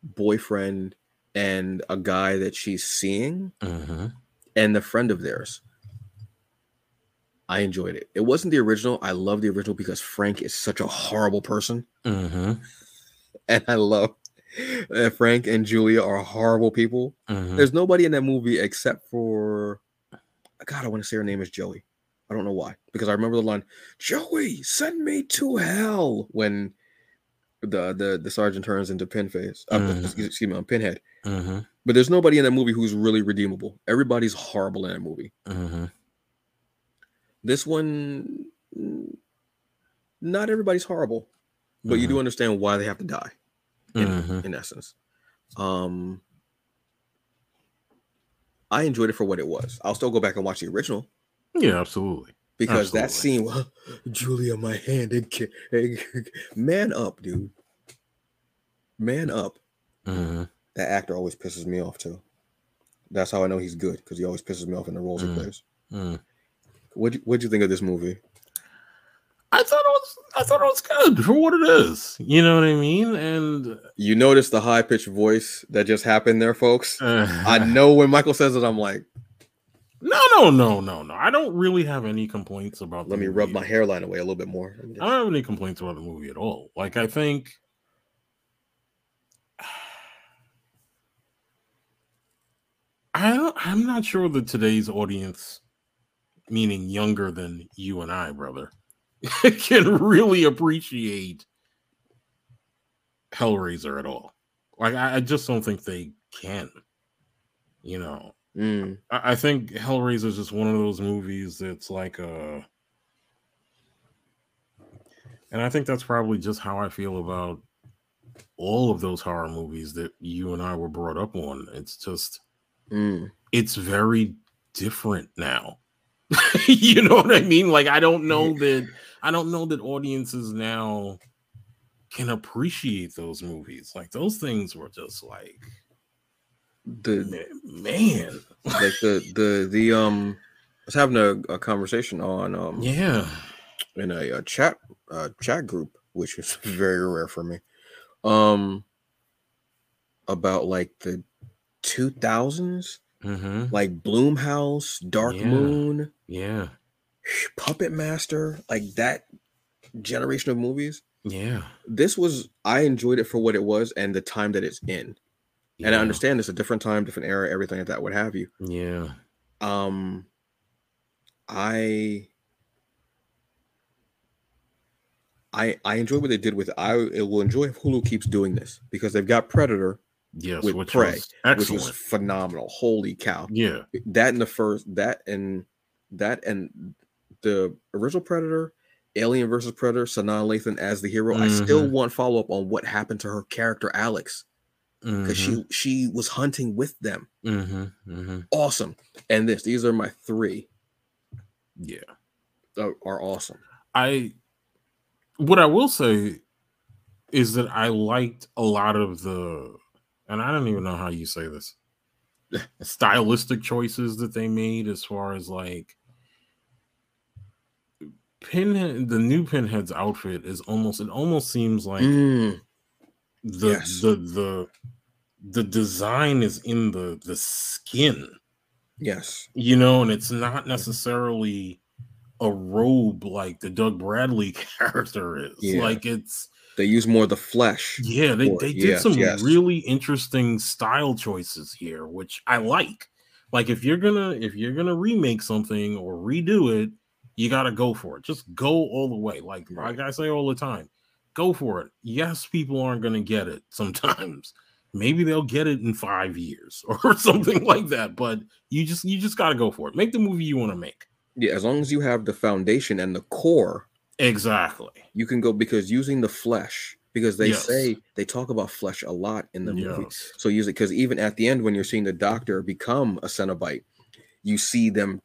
boyfriend and a guy that she's seeing Mhm. And the friend of theirs i enjoyed it it wasn't the original i love the original because frank is such a horrible person Mhm. and i love uh, frank and julia are horrible people Mhm. there's nobody in that movie except for God, I want to say her name is Joey. I don't know why. Because I remember the line, Joey, send me to hell when the the, the sergeant turns into Pinface. Uh, Mhm. excuse, me, on Pinhead. But there's nobody in that movie who's really redeemable. Everybody's horrible in that movie. Mhm. This one, mm, not everybody's horrible, but you do understand why they have to die. in, Mhm. in essence. Um, I enjoyed it for what it was. I'll still go back and watch the original Yeah, absolutely. because that Absolutely. scene, Julia, my hand, and man up, dude, man up. Mhm. That actor always pisses me off too. That's how I know he's good because he always pisses me off in the roles Mm. he plays. Mm. What What'd you think of this movie? I thought it was I thought it was good for what it is. You know what I mean? And You notice the high pitched voice that just happened there, folks. I know when Michael says it, I'm like, no, no, no, no, no. I don't really have any complaints about. the let me rub my hairline away a little bit more. I don't have any complaints about the movie at all. Like I think I don't, I'm not sure that today's audience, meaning younger than you and I, brother, can really appreciate Hellraiser at all. Like I, I just don't think they can. You know, Mm, I, I think Hellraiser is just one of those movies that's like a, and I think that's probably just how I feel about all of those horror movies that you and I were brought up on. It's just, mm. it's very different now. you know what I mean? Like I don't know that I don't know that audiences now can appreciate those movies. Like those things were just like The man. like the the the um I was having a, a conversation on um Yeah. in a, a chat uh chat group which is very rare for me um about like the 2000s Mm-hmm. like Blumhouse, Dark Yeah. Moon, Yeah. Puppet Master, like that generation of movies. Yeah. This was I enjoyed it for what it was and the time that it's in. And I understand it's a different time, different era, everything like that, what have you. Yeah. Um I I I enjoy what they did with it. I it will enjoy if Hulu keeps doing this because they've got Predator, Yes. With which Prey, was which was phenomenal. Holy cow. yeah. That and the first that and that and the original Predator, Alien versus Predator, Sanaa Lathan as the hero. I still Mhm. want follow-up on what happened to her character, Alex. because Mhm, she she was hunting with them. mhm, mhm. Awesome. And this, these are my three Yeah. that are awesome. I what I will say is that I liked a lot of the and I don't even know how you say this stylistic choices that they made as far as like Pinhead the new Pinhead's outfit is almost it almost seems like Mm, the yes. the the the design is in the the skin yes. you know, and it's not necessarily a robe like the Doug Bradley character is. Yeah. Like it's They use more of the flesh. yeah, they, they did Yes, some yes. really interesting style choices here, which I like. Like if you're gonna if you're gonna remake something or redo it, you gotta go for it. Just go all the way. Like Right. like I say all the time, go for it. Yes, people aren't gonna get it sometimes. Maybe they'll get it in five years or something like that. But you just you just gotta go for it. Make the movie you want to make. Yeah, as long as you have the foundation and the core, Exactly. you can go because using the flesh, because they Yes. say they talk about flesh a lot in the movie. Yes. So use it because even at the end, when you're seeing the doctor become a Cenobite, you see them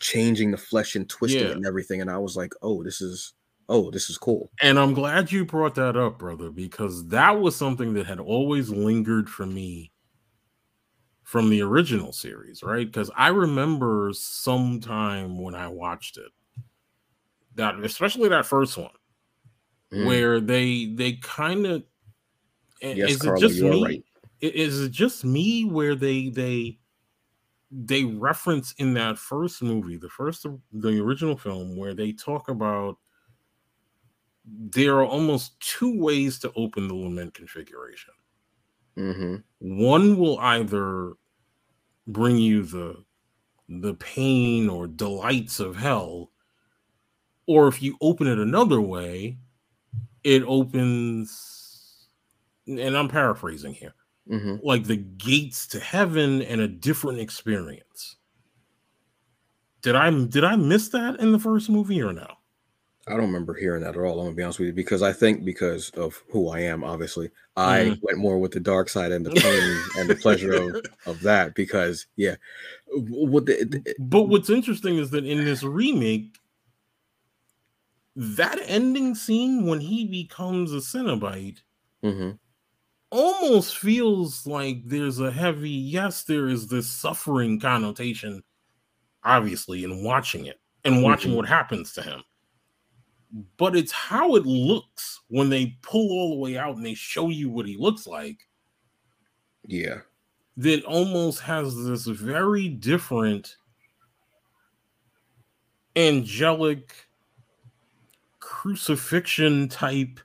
changing the flesh and twisting Yeah. it and everything. And I was like, oh, this is oh, this is cool. And I'm glad you brought that up, brother, because that was something that had always lingered for me from the original series, right? Because I remember sometime when I watched it, that especially that first one, Mm. where they they kind of Yes, is Carlo, it just me? right. Is it just me where they they they reference in that first movie, the first the original film, where they talk about there are almost two ways to open the lament configuration. hmm One will either bring you the the pain or delights of hell, or if you open it another way, it opens and I'm paraphrasing here, hmm like the gates to heaven and a different experience. Did I did I miss that in the first movie or no? I don't remember hearing that at all. I'm gonna be honest with you because I think because of who I am, obviously, I Mhm. went more with the dark side and the pain and the pleasure of, of that. Because yeah, what the, the- But what's interesting is that in this remake, that ending scene when he becomes a Cenobite mhm, almost feels like there's a heavy, yes, there is this suffering connotation, obviously, in watching it and watching Mhm. what happens to him. But it's how it looks when they pull all the way out and they show you what he looks like yeah, that almost has this very different angelic crucifixion type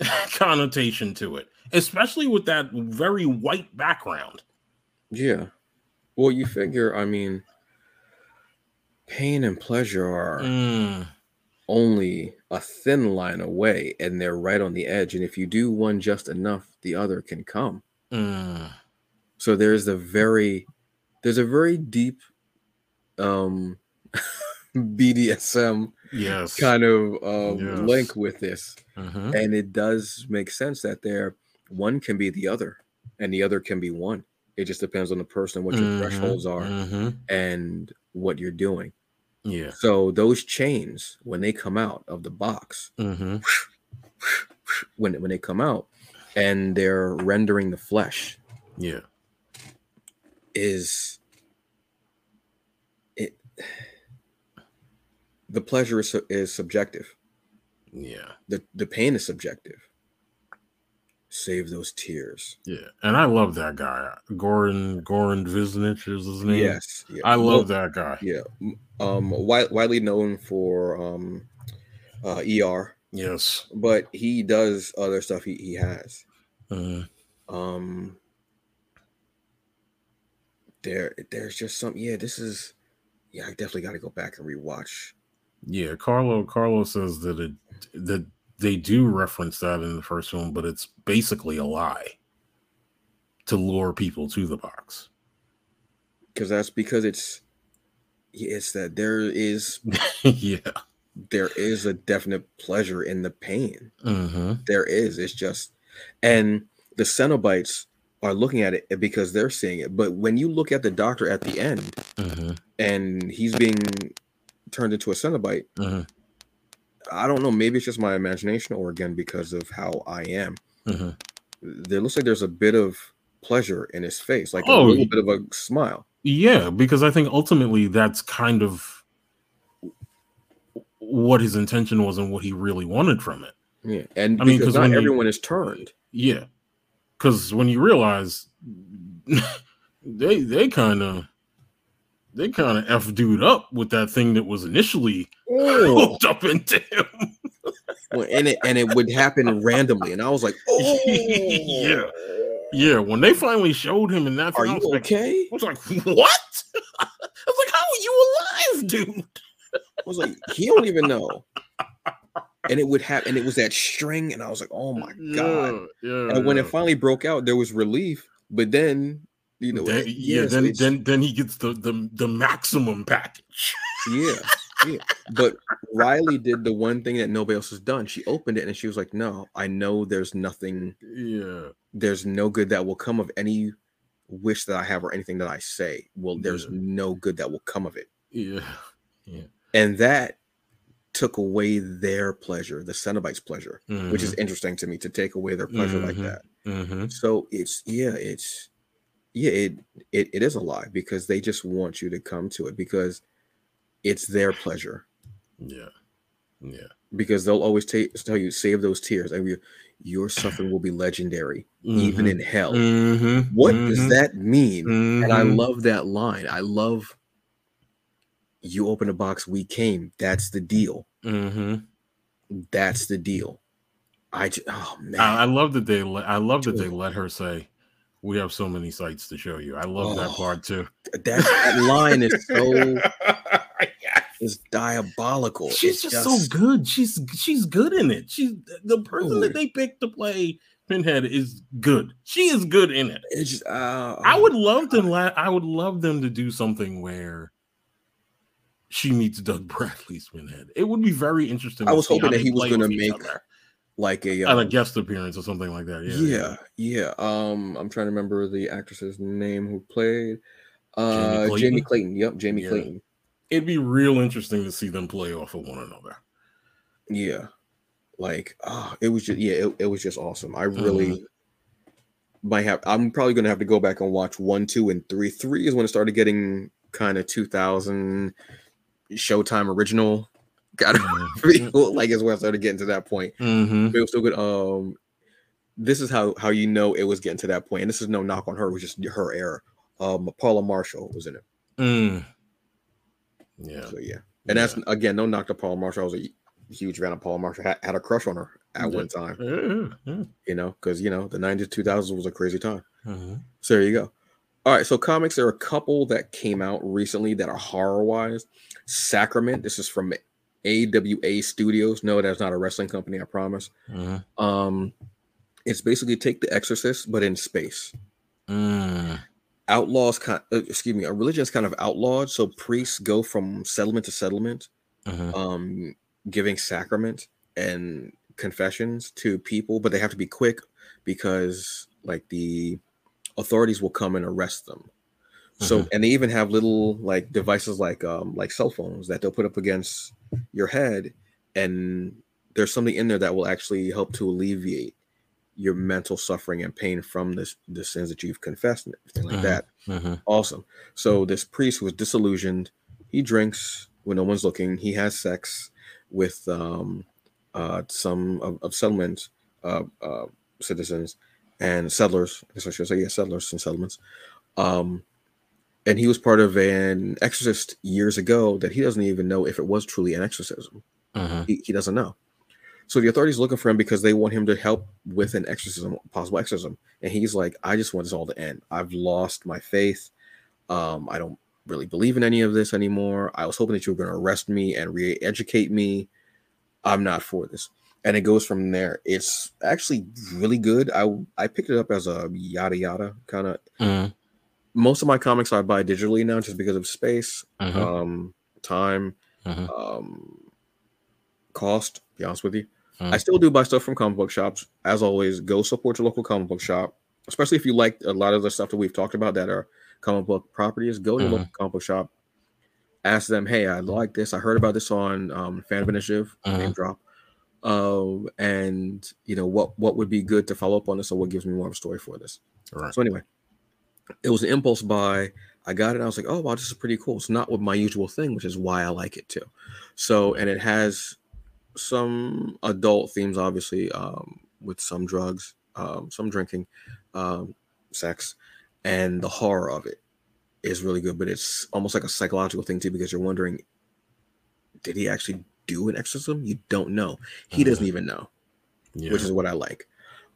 connotation to it, especially with that very white background. yeah. Well, you figure, I mean, pain and pleasure are Mm, only a thin line away, and they're right on the edge. And if you do one just enough, the other can come. mm, So there's a very, there's a very deep, um, BDSM yes. kind of um, Yes. link with this. Mhm. And it does make sense that there one can be the other and the other can be one. It just depends on the person, what your Mhm, thresholds are, mhm. and what you're doing. Yeah. So those chains, when they come out of the box, when when they come out, and they're rendering the flesh, Yeah. is it the pleasure is, is subjective. Yeah. The the pain is subjective. Save those tears. Yeah. And I love that guy. Goran Goran Visnjic is his name. Yes, yeah. I Well, love that guy. Yeah. Um widely known for um uh ER, Yes. but he does other stuff he, he has. Mhm. Um there there's just some yeah, this is yeah, I definitely gotta go back and rewatch. Yeah, Carlo Carlo says that it that they do reference that in the first one, but it's basically a lie to lure people to the box. Because that's because it's it's that there is yeah. there is a definite pleasure in the pain. hmm There is. It's just and the Cenobites are looking at it because they're seeing it. But when you look at the doctor at the end, Mm-hmm. and he's being turned into a Cenobite, Mm-hmm. I don't know. Maybe it's just my imagination, or again because of how I am. Mm-hmm. There looks like there's a bit of pleasure in his face, like Oh, a little bit of a smile. Yeah, because I think ultimately that's kind of what his intention was and what he really wanted from it. Yeah, and I mean, because 'cause not you- everyone is turned. Yeah, because when you realize they they kind of they kind of f dude up with that thing that was initially Oh, hooked up into him. Well, and it and it would happen randomly, and I was like, "Oh, Yeah. Yeah, when they finally showed him in that, Are thing, I you was like, okay?" I was like, what? I was like, how are you alive, dude? I was like, "He don't even know." And it would happen, and it was that string, and I was like, "Oh my god!" Yeah, yeah. And when it finally broke out, there was relief. But then, you know, Then- yeah, then then then he gets the the, the maximum package. yeah, yeah. But Riley did the one thing that nobody else has done. She opened it, and she was like, "No, I know there's nothing. Yeah, There's no good that will come of any wish that I have or anything that I say. Well, there's Yeah. no good that will come of it." yeah, yeah. and that took away their pleasure, the Cenobites' pleasure, which is interesting to me to take away their pleasure like Mhm. that. mm-hmm. So it's yeah, it's yeah, it, it it is a lie because they just want you to come to it because it's their pleasure. yeah, yeah. Because they'll always ta- tell you save those tears, and you, your suffering will be legendary, even in hell. Mhm, What mhm, does that mean? And I mhm. love that line. I love you open a box, we came. That's the deal. Mhm. That's the deal. I just, oh man, I, I love that they let I love that they let her say, "We have so many sights to show you." I love that Oh, part too. that, that line is so is diabolical. She's It's just, so good. She's she's good in it. She's the person that they picked to play Pinhead is good. She is good in it. It's just, uh, I would love to. La- I would love them to do something where she meets Doug Bradley's Pinhead. It would be very interesting. I was hoping that he was gonna make other. Like a um, guest appearance or something like that. Yeah, yeah, yeah. Um, I'm trying to remember the actress's name who played uh Jamie Jamie Clayton? Clayton. Yep, Jamie Yeah. Clayton. It'd be real interesting to see them play off of one another. Yeah, like oh, it was just yeah, it, it was just awesome. I really might have. I'm probably gonna have to go back and watch one, two, and three. Three is when it started getting kind of 2000 Showtime original. Got Mhm. like is where I started getting to that point. Mhm. But it was still good. Um, this is how how you know it was getting to that point, and this is no knock on her. It was just her error. Um, Paula Marshall was in it. Mm. Yeah. So yeah, and that's again no knock to Paula Marshall. I was a huge fan of Paula Marshall. Had, had a crush on her at Yeah. one time. Yeah, yeah. You know, because you know the '90s, 2000s was a crazy time. Mhm. So there you go. All right, so comics. There are a couple that came out recently that are horror wise. Sacrament. This is from AWA Studios. No, that's not a wrestling company. I promise. Mhm. Um, it's basically take the Exorcist, but in space. Mm. Outlaws, kind, uh, excuse me, a religion is kind of outlawed. So priests go from settlement to settlement, Mhm. um, giving sacrament and confessions to people, but they have to be quick because, like, the authorities will come and arrest them. So, Mhm. and they even have little like devices like um like cell phones that they'll put up against your head, and there's something in there that will actually help to alleviate your mental suffering and pain from this the sins that you've confessed and everything like Mhm. that. Mhm. Awesome. So this priest was disillusioned. He drinks when no one's looking. He has sex with um uh some of, of settlement uh, uh citizens and settlers. I guess I should say yeah, settlers and settlements. Um and he was part of an exorcist years ago that he doesn't even know if it was truly an exorcism. Mhm. He, he doesn't know. So the authorities looking for him because they want him to help with an exorcism, possible exorcism. And he's like, I just want this all to end. I've lost my faith. Um, I don't really believe in any of this anymore. I was hoping that you were going to arrest me and re-educate me. I'm not for this. And it goes from there. It's actually really good. I I picked it up as a yada yada kind of. Mhm. Most of my comics I buy digitally now just because of space, Mhm. um, time, Mhm. um, cost. to Be honest with you. Mm. I still do buy stuff from comic book shops. As always, go support your local comic book shop, especially if you like a lot of the stuff that we've talked about that are comic book properties. Go to mm. local comic book shop, ask them, "Hey, I like this. I heard about this on um, Fan of Initiative, name drop." Um, and you know what what would be good to follow up on this, or what gives me more of a story for this. So anyway, it was an impulse buy. I got it. I was like, oh wow, this is pretty cool. It's not what my usual thing, which is why I like it too. So, and it has some adult themes, obviously, um, with some drugs, um, some drinking, um, sex, and the horror of it is really good. But it's almost like a psychological thing too, because you're wondering, did he actually do an exorcism? You don't know. He doesn't even know, yeah. which is what I like.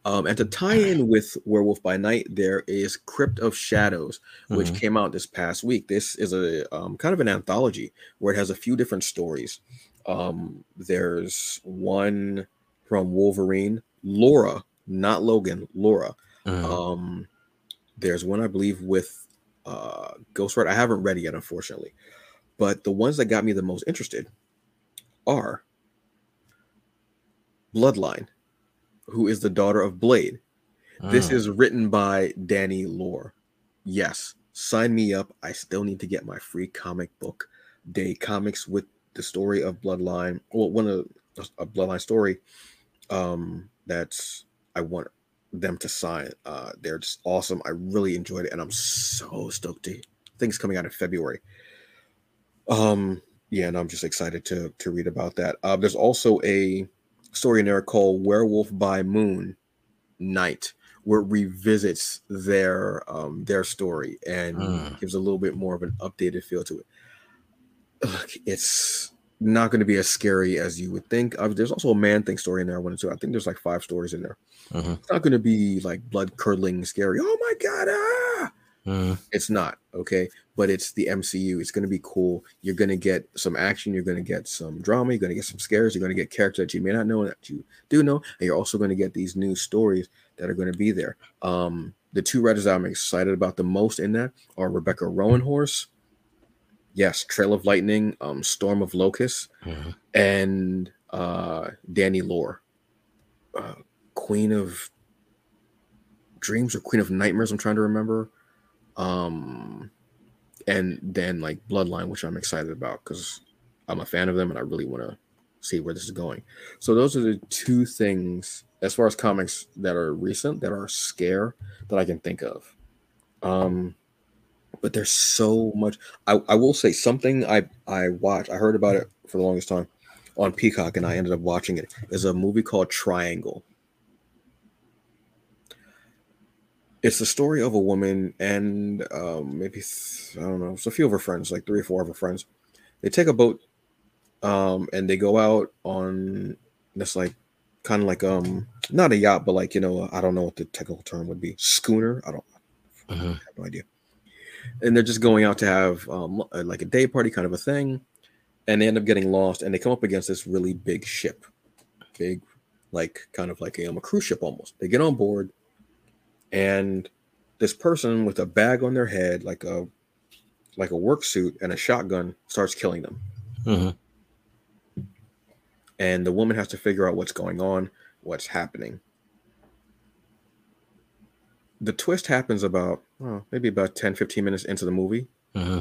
Um, and to tie in with Werewolf by Night, there is Crypt of Shadows, which mm-hmm. came out this past week. This is a um, kind of an anthology where it has a few different stories. Um, there's one from Wolverine, Laura, not Logan, Laura. Mm-hmm. Um, there's one I believe with uh, Ghost Rider. I haven't read it yet, unfortunately, but the ones that got me the most interested are Bloodline who is the daughter of Blade. This ah. is written by Danny Lore. Yes, sign me up. I still need to get my free comic book day comics with the story of Bloodline. Well, one of a Bloodline story um, that's I want them to sign. Uh, they're just awesome. I really enjoyed it, and I'm so stoked to things coming out in February. Um, yeah, and I'm just excited to to read about that. Uh, there's also a story in there called Werewolf by Moon Night, where it revisits their um, their story and mm. gives a little bit more of an updated feel to it. Ugh, it's not going to be as scary as you would think. Uh, there's also a man thing story in there I wanted to. I think there's like five stories in there. Mm-hmm. It's not going to be like blood curdling scary. Oh my god! Ah! Mm. It's not okay, but it's the MCU. It's going to be cool. You're going to get some action. You're going to get some drama. You're going to get some scares. You're going to get characters that you may not know that you do know, and you're also going to get these new stories that are going to be there. Um, the two writers I'm excited about the most in that are Rebecca Roanhorse. Yes, Trail of Lightning, um, Storm of Locusts, mm-hmm. and uh, Danny Lore, uh, Queen of Dreams or Queen of Nightmares. I'm trying to remember um, and then like Bloodline, which I'm excited about because I'm a fan of them and I really want to see where this is going. So those are the two things as far as comics that are recent that are scare that I can think of. Um, but there's so much. I, I will say something I I watched. I heard about it for the longest time on Peacock, and I ended up watching it. Is a movie called Triangle. It's the story of a woman and um, maybe I don't know, it's a few of her friends, like three or four of her friends. They take a boat um, and they go out on this like kind of like um not a yacht, but like you know I don't know what the technical term would be schooner. I don't uh-huh. I have no idea. And they're just going out to have um, like a day party kind of a thing, and they end up getting lost and they come up against this really big ship, big like kind of like a, um, a cruise ship almost. They get on board and this person with a bag on their head, like a like a work suit and a shotgun, starts killing them. Mm-hmm. And the woman has to figure out what's going on, what's happening. The twist happens about well, maybe about 10, 15 minutes into the movie, mm-hmm.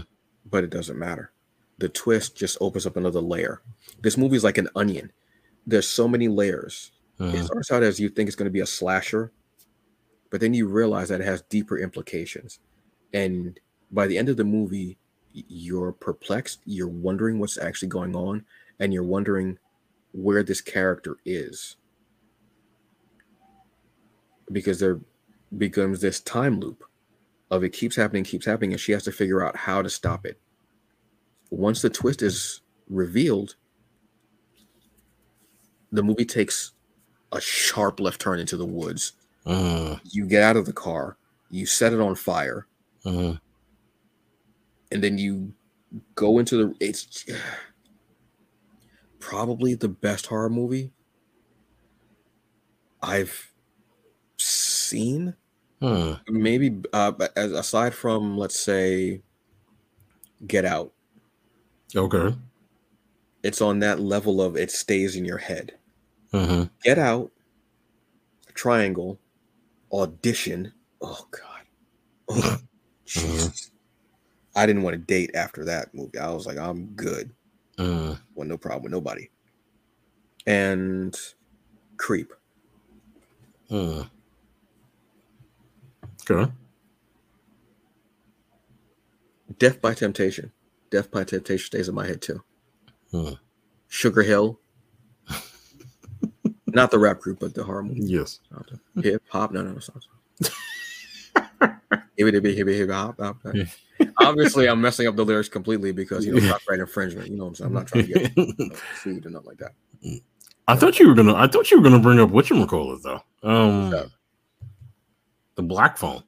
but it doesn't matter. The twist just opens up another layer. This movie is like an onion. There's so many layers. Mm-hmm. It starts out as you think it's going to be a slasher, but then you realize that it has deeper implications. And by the end of the movie you're perplexed you're wondering what's actually going on and you're wondering where this character is. Because there becomes this time loop of it keeps happening keeps happening and she has to figure out how to stop it. Once the twist is revealed the movie takes a sharp left turn into the woods uh, you get out of the car, you set it on fire, uh, and then you go into the. It's probably the best horror movie I've seen. Huh. Maybe uh, aside from let's say Get Out. Okay. It's on that level of it stays in your head. Mm-hmm. Get Out, Triangle, Audition. Oh God. Oh, Jesus. I didn't want to date after that movie. I was like, I'm good. Mm. Well, no problem with nobody. And Creep. Okay. Death by Temptation. Death by Temptation stays in my head too. Hmm. Sugar Hill. Not the rap group, but the horror movie. Yes. Hip hop. No, no, no. Hop, hop. Obviously, I'm messing up the lyrics completely because you know copyright infringement. You know what I'm saying? I'm not trying to get you know, sued or nothing like that. I thought you were gonna. I thought you were gonna bring up whatchamacallit though. Um, up? the Black Phone,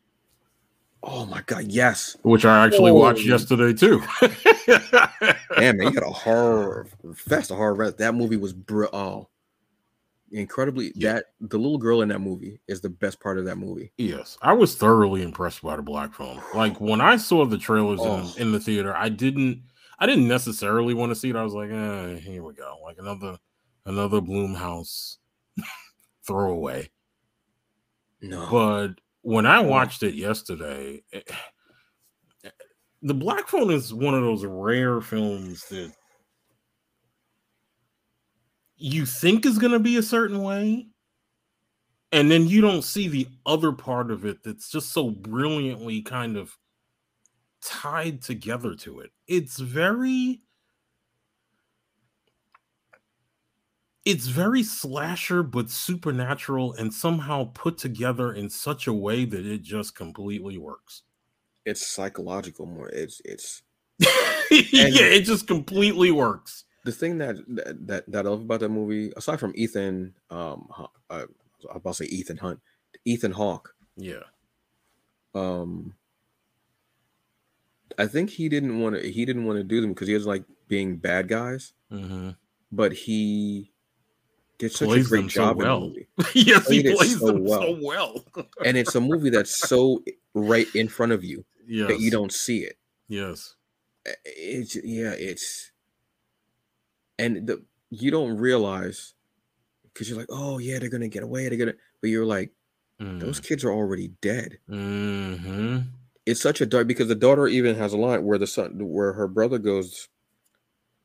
Oh my god, yes. which I actually watched Oh. yesterday too. Damn, man, you got a horror fast, a horror. rest. That movie was br- oh, incredibly. Yeah. That the little girl in that movie is the best part of that movie. Yes, I was thoroughly impressed by the Black Phone. Like when I saw the trailers Oh. in, in the theater, I didn't, I didn't necessarily want to see it. I was like, eh, here we go, like another, another Blumhouse throwaway. No, But when I watched it yesterday, it- the Black Phone is one of those rare films that you think is going to be a certain way, and then you don't see the other part of it that's just so brilliantly kind of tied together to it. It's very it's very slasher but supernatural and somehow put together in such a way that it just completely works. it's psychological more. It's it's yeah, it just completely works. The thing that that that, that I love about that movie, aside from Ethan, um, uh, I was about to say Ethan Hunt, Ethan Hawke. Yeah. Um, I think he didn't want to. He didn't want to do them because he was like being bad guys, Mm-hmm. but he did such Plays a great so job in well. the movie. yes, he it plays so them well. so well. and it's a movie that's so right in front of you yes. that you don't see it. Yes. It's yeah, it's and the you don't realize because you're like, oh yeah, they're gonna get away, they're gonna, but you're like, those kids are already dead. Mm-hmm. It's such a dark because the daughter even has a line where the son, where her brother goes,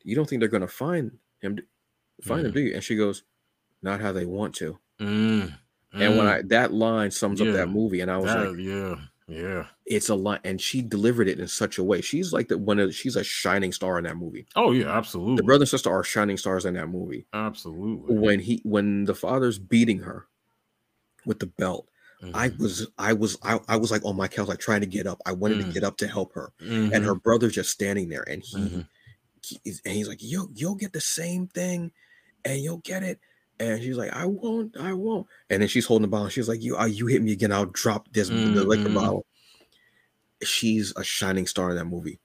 you don't think they're gonna find him, find him, Mhm. do you? And she goes, not how they want to. Mm. And when I that line sums up that movie, and I was that, like, yeah, yeah. it's a lot. and she delivered it in such a way. She's like the one of she's a shining star in that movie. Oh yeah, absolutely. The brother and sister are shining stars in that movie. absolutely. When he when the father's beating her with the belt, I Mhm. was I was I, I was like on my couch, like trying to get up. I wanted Mm. to get up to help her, Mhm. and her brother's just standing there, and he, Mhm. he and he's like, "Yo, you'll get the same thing, and you'll get it." And she's like, "I won't, I won't." And then she's holding the bottle. She's like, "You, uh, you hit me again, I'll drop this the liquor Mhm. bottle." She's a shining star in that movie.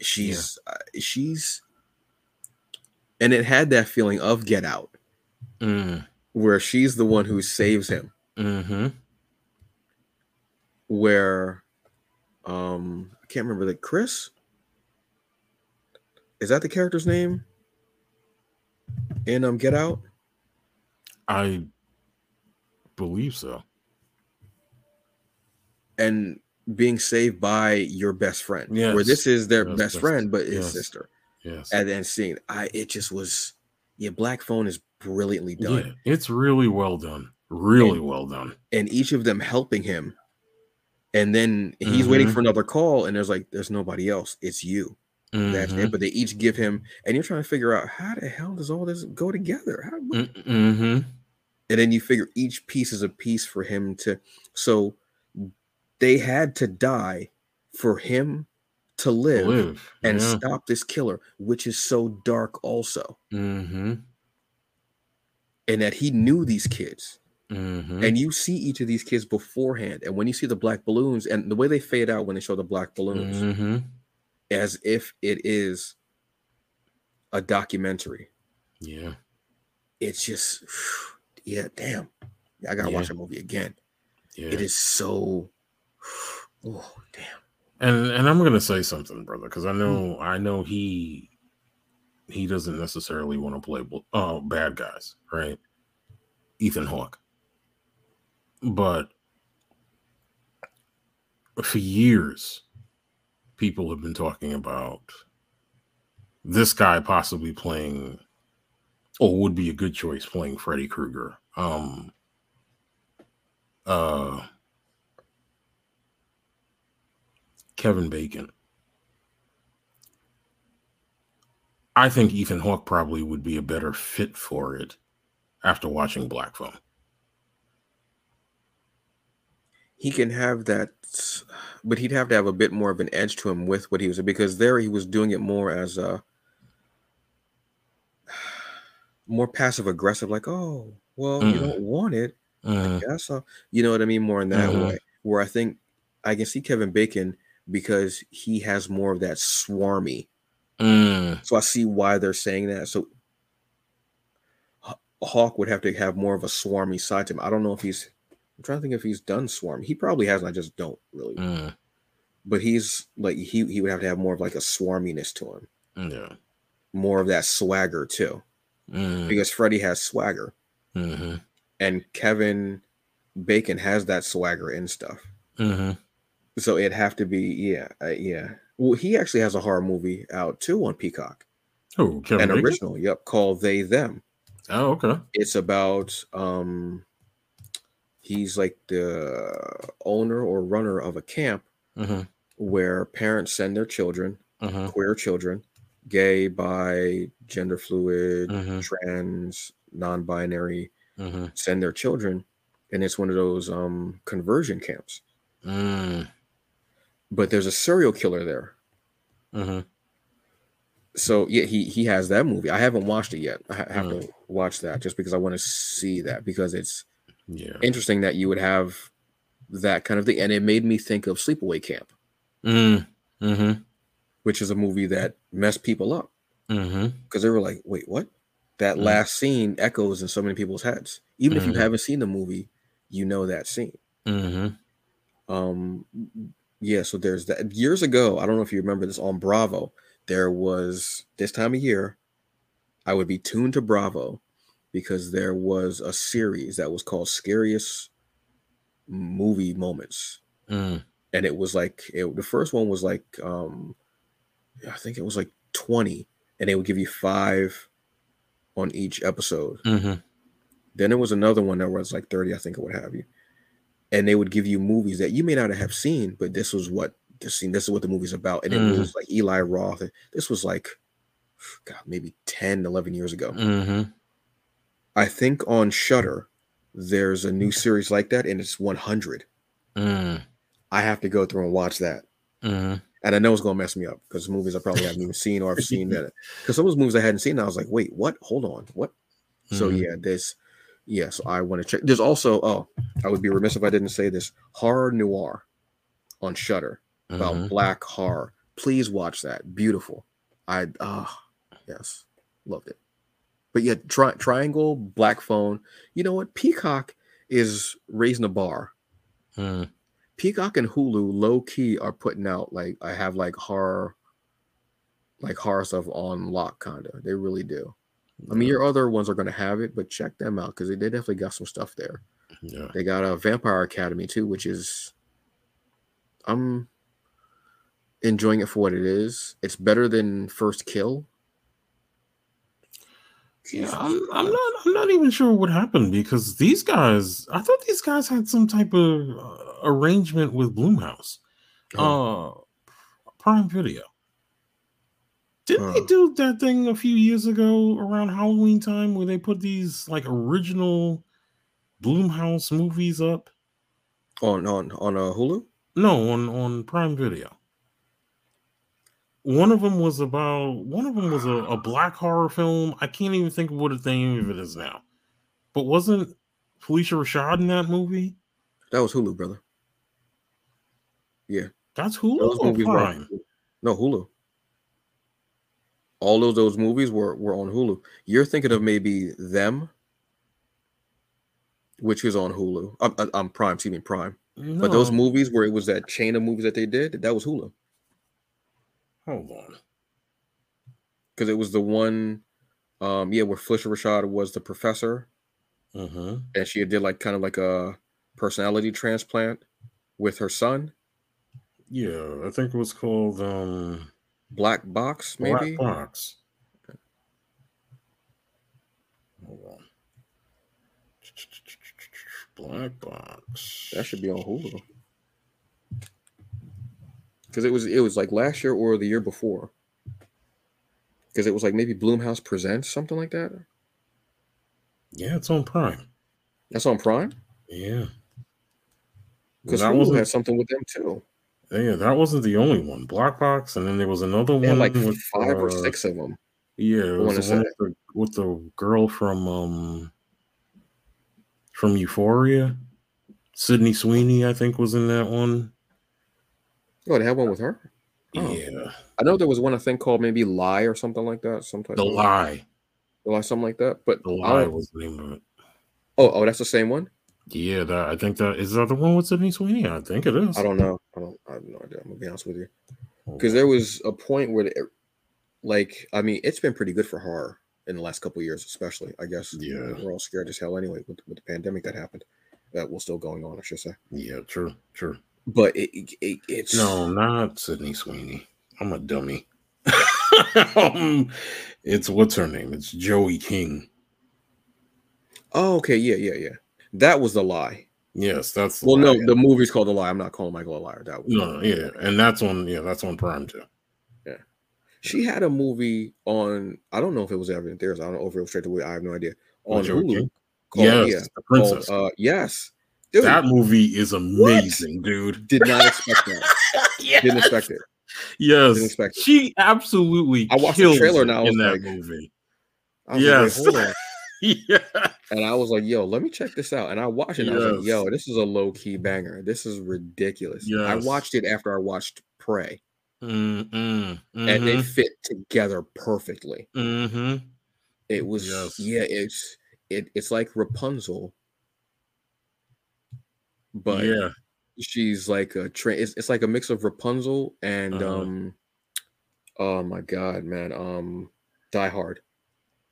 She's uh, she's, and it had that feeling of Get Out, Mm. where she's the one who saves him. Mhm. Where, um, I can't remember the Chris. Is that the character's name? In um, Get Out. I believe so. and being saved by your best friend. Where this is their Yes, best best- friend, but his yes. sister. Yes. And then seeing I it just was yeah, Black Phone is brilliantly done. Yeah, it's really well done. Really And- well done. And each of them helping him. And then he's waiting Mhm. for another call, and there's like, there's nobody else. It's you. That's Mhm. it. But they each give him, and you're trying to figure out how the hell does all this go together? How, Mm- mhm. And then you figure each piece is a piece for him to so they had to die for him to live, Live. and yeah. stop this killer which is so dark also Mhm. and that he knew these kids Mhm. and you see each of these kids beforehand and when you see the black balloons and the way they fade out when they show the black balloons Mhm. as if it is a documentary Yeah. it's just yeah damn i gotta Yeah. watch the movie again Yeah. it is so oh damn And and I'm gonna say something, brother, because I know Hmm. I know he he doesn't necessarily want to play uh, bad guys, right? Ethan Hawke. But for years, people have been talking about this guy possibly playing or would be a good choice playing Freddy Krueger. Um uh Kevin Bacon. I think Ethan Hawke probably would be a better fit for it after watching Black Phone. He can have that, but he'd have to have a bit more of an edge to him with what he was because there he was doing it more as a more passive aggressive, like, oh, well, mm. you don't want it. Mm. I guess so. You know what I mean? More in that mm-hmm. way. Where I think I can see Kevin Bacon because he has more of that swarmy. Mm. So I see why they're saying that. So Hawke would have to have more of a swarmy side to him. I don't know if he's. I'm trying to think if he's done swarm. He probably hasn't. I just don't really. Mm. But he's like he he would have to have more of like a swarminess to him. Yeah. More of that swagger too, mm. because Freddy has swagger, mm-hmm. and Kevin Bacon has that swagger and stuff. Mm-hmm. So it'd have to be yeah uh, yeah. Well, he actually has a horror movie out too on Peacock. Oh, Kevin an Bacon? original. Yep, called They Them. Oh, okay. It's about um he's like the owner or runner of a camp mm-hmm. where parents send their children, mm-hmm. queer children, gay, bi, gender fluid, mm-hmm. trans, non-binary, mm-hmm. send their children, and it's one of those um conversion camps. Mm. But there's a serial killer there. Mm-hmm so yeah, he he has that movie. I haven't watched it yet. I have mm. to watch that just because I want to see that because it's yeah interesting that you would have that kind of thing, and it made me think of Sleepaway Camp, mm. mm-hmm. which is a movie that messed people up because mm-hmm. they were like, "Wait, what?" That mm. last scene echoes in so many people's heads. Even if you mm-hmm. haven't seen the movie, you know that scene. Mm-hmm. Um, yeah. So there's that. Years ago, I don't know if you remember this on Bravo there was this time of year, I would be tuned to Bravo because there was a series that was called Scariest Movie Moments. Mm. And it was like it, the first one was like um I think it was like 20 and they would give you 5 on each episode. Mm-hmm. Then there was another one that was like 30 I think it would have you. And they would give you movies that you may not have seen, but this was what this scene, this is what the movie's about. And it mm. was like Eli Roth. This was like, God, maybe 10, 11 years ago. Mm-hmm. I think on Shudder, there's a new series like that, and it's 100. Mm. I have to go through and watch that. Mm-hmm. And I know it's going to mess me up because movies I probably haven't even seen or I've seen that. Because some of those movies I hadn't seen, I was like, wait, what? Hold on. What? Mm-hmm. So, yeah, there's, yes, I want to check. There's also, oh, I would be remiss if I didn't say this Horror Noire on Shudder about mm-hmm. black horror. Please watch that. Beautiful. I ah oh, yes, loved it. But yeah, tri- Triangle, Black Phone. You know what? Peacock is raising the bar. Mm. Peacock and Hulu, low key, are putting out like I have like horror, like horror stuff on lock, kinda. They really do. I mean, your other ones are going to have it, but check them out because they, they definitely got some stuff there. Yeah. They got a Vampire Academy too, which is I'm enjoying it for what it is. It's better than First Kill. Yeah, I'm, I'm not. I'm not even sure what happened because these guys. I thought these guys had some type of uh, arrangement with Blumhouse, oh. uh, Prime Video. Didn't they do that thing a few years ago around Halloween time where they put these like original Blumhouse movies up on on on uh, Hulu? No, on on Prime Video one of them was about one of them was a, a, black horror film. I can't even think of what the name of it is now. But wasn't Phylicia Rashad in that movie? That was Hulu, brother. Yeah. That's Hulu Prime? Oh, were, no, Hulu. All of those movies were, were on Hulu. You're thinking of maybe them, which is on Hulu. I'm, I'm Prime, excuse me, Prime. No. But those movies where it was that chain of movies that they did, that was Hulu. Hold on. Because it was the one, um, yeah, where Phylicia Rashad was the professor. Mm-hmm. and she did like kind of like a personality transplant with her son. Yeah, I think it was called um Black Box, maybe? Black. Box. Hold on. Black Box. That should be on Hulu. Because it was it was like last year or the year before. Because it was like maybe Blumhouse Presents something like that. Yeah, it's on Prime. That's on Prime. Yeah. Because that Hulu had something with them too. yeah, that wasn't the only one. Black Box, and then there was another They one like with five or uh, six of them. Yeah, it was the one with the, with the girl from um from Euphoria. Sydney Sweeney, I think, was in that one. Oh, they had one with her. Oh. Yeah, I know there was one I think called maybe Lie or something like that. Sometimes The Lie. the Lie, something like that. But The Lie was the name of it. oh, oh, that's the same one. Yeah, that I think that is that the one with Sydney Sweeney. I think it is. I don't know. I don't. I have no idea. I'm gonna be honest with you. Oh, because there was a point where, the, like, I mean, it's been pretty good for horror in the last couple of years, especially. I guess. Yeah. We're all scared as hell anyway with, with the pandemic that happened. That was still going on, I should say. Yeah, true, true. But it, it, it it's No, not Sydney Sweeney. I'm a dummy. um, it's what's her name? It's Joey King. Oh, okay. Yeah, yeah, yeah. That was the lie. Yes, that's Well, no, the movie's called The Lie. I'm not calling Michael a liar. That was no, yeah, and that's on yeah, that's on Prime too. Yeah, she had a movie on. I don't know if it was ever in theaters. I don't know if it was straight away. I have no idea. On Joey Hulu. Called, yes, yeah, the princess. called, uh, yes. Dude, that movie is amazing, dude. did not expect that. yes. Didn't expect it. Yes, Didn't expect it. she absolutely. I watched the trailer now in that like- movie. Yes. like, hold on. yeah, And I was like, yo, let me check this out. And I watched it and I was like, yo, this is a low key banger. This is ridiculous. I watched it after I watched Prey, mm, mm, and they mhm, fit together perfectly. mhm. It was, Yes. yeah, it's it, it's like Rapunzel, but yeah, she's like a train. It's, it's like a mix of Rapunzel and Uh-huh. um, oh my god, man, um, Die Hard.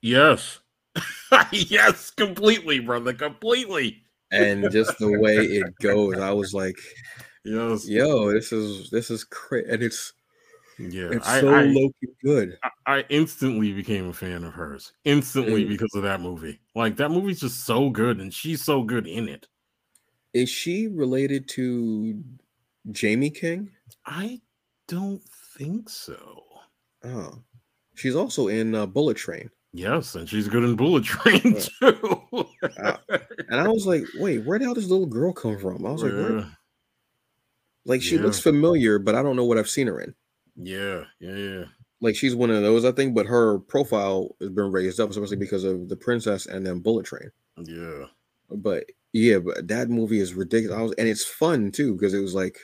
yes, yes, completely, brother, completely. And just the way it goes, I was like, Yes, yo, this is this is crazy, and it's yeah. it's I, so I, low good. I- I instantly became a fan of hers. Instantly Mm. because of that movie. Like that movie's just so good, and she's so good in it. Is she related to Jaime King? I don't think so. Oh, she's also in uh, Bullet Train, Yes, and she's good in Bullet Train too. and I was like, wait, where the hell does this little girl come from? I was like, where? like she Yeah. looks familiar, but I don't know what I've seen her in. yeah, yeah, yeah. Like she's one of those, I think, but her profile has been raised up, especially because of the princess and then Bullet Train. Yeah. But yeah, but that movie is ridiculous. I was, and it's fun too because it was like,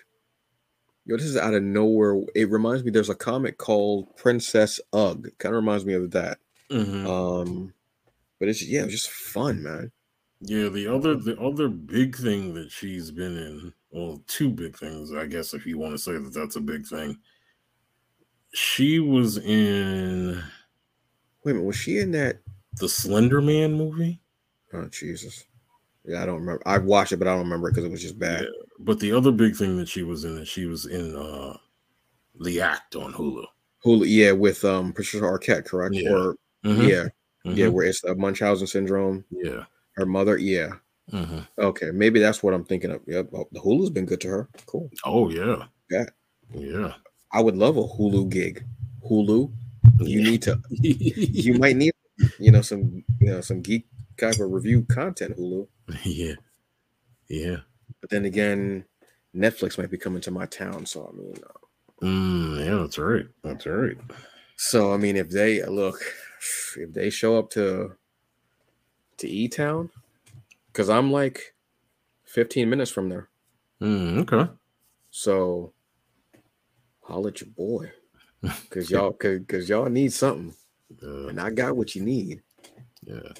yo, this is out of nowhere. It reminds me. There's a comic called Princess Ugg. Kind of reminds me of that. Mhm. Um, but it's yeah, it's just fun, man. Yeah, the other the other big thing that she's been in, well, two big things, I guess, if you want to say that that's a big thing. She was in Wait a minute, was she in that? the Slender Man movie, Oh Jesus, yeah, I don't remember. I watched it, but I don't remember it because it was just bad. Yeah. but the other big thing that she was in is she was in uh The Act on Hulu. Hulu, yeah, with um Patricia Arquette, correct? Yeah. Or Mhm, yeah, yeah, mhm, where it's uh, Munchausen syndrome. yeah. Her mother, yeah. mhm. Okay, maybe that's what I'm thinking of. Yep, oh, the Hulu's been good to her. Cool. Oh yeah, Yeah. yeah. I would love a Hulu gig. Hulu, you need to. You might need, you know, some, you know, some geek type of review content. Hulu, yeah, yeah. but then again, Netflix might be coming to my town. So I mean, uh, Mm, yeah, that's right. That's right. so I mean, if they look, if they show up to, to E Town, because I'm like, 15 minutes from there. Mm, okay. So, holla at your boy, cause y'all, cause, cause y'all need something, Uh, and I got what you need. Yeah.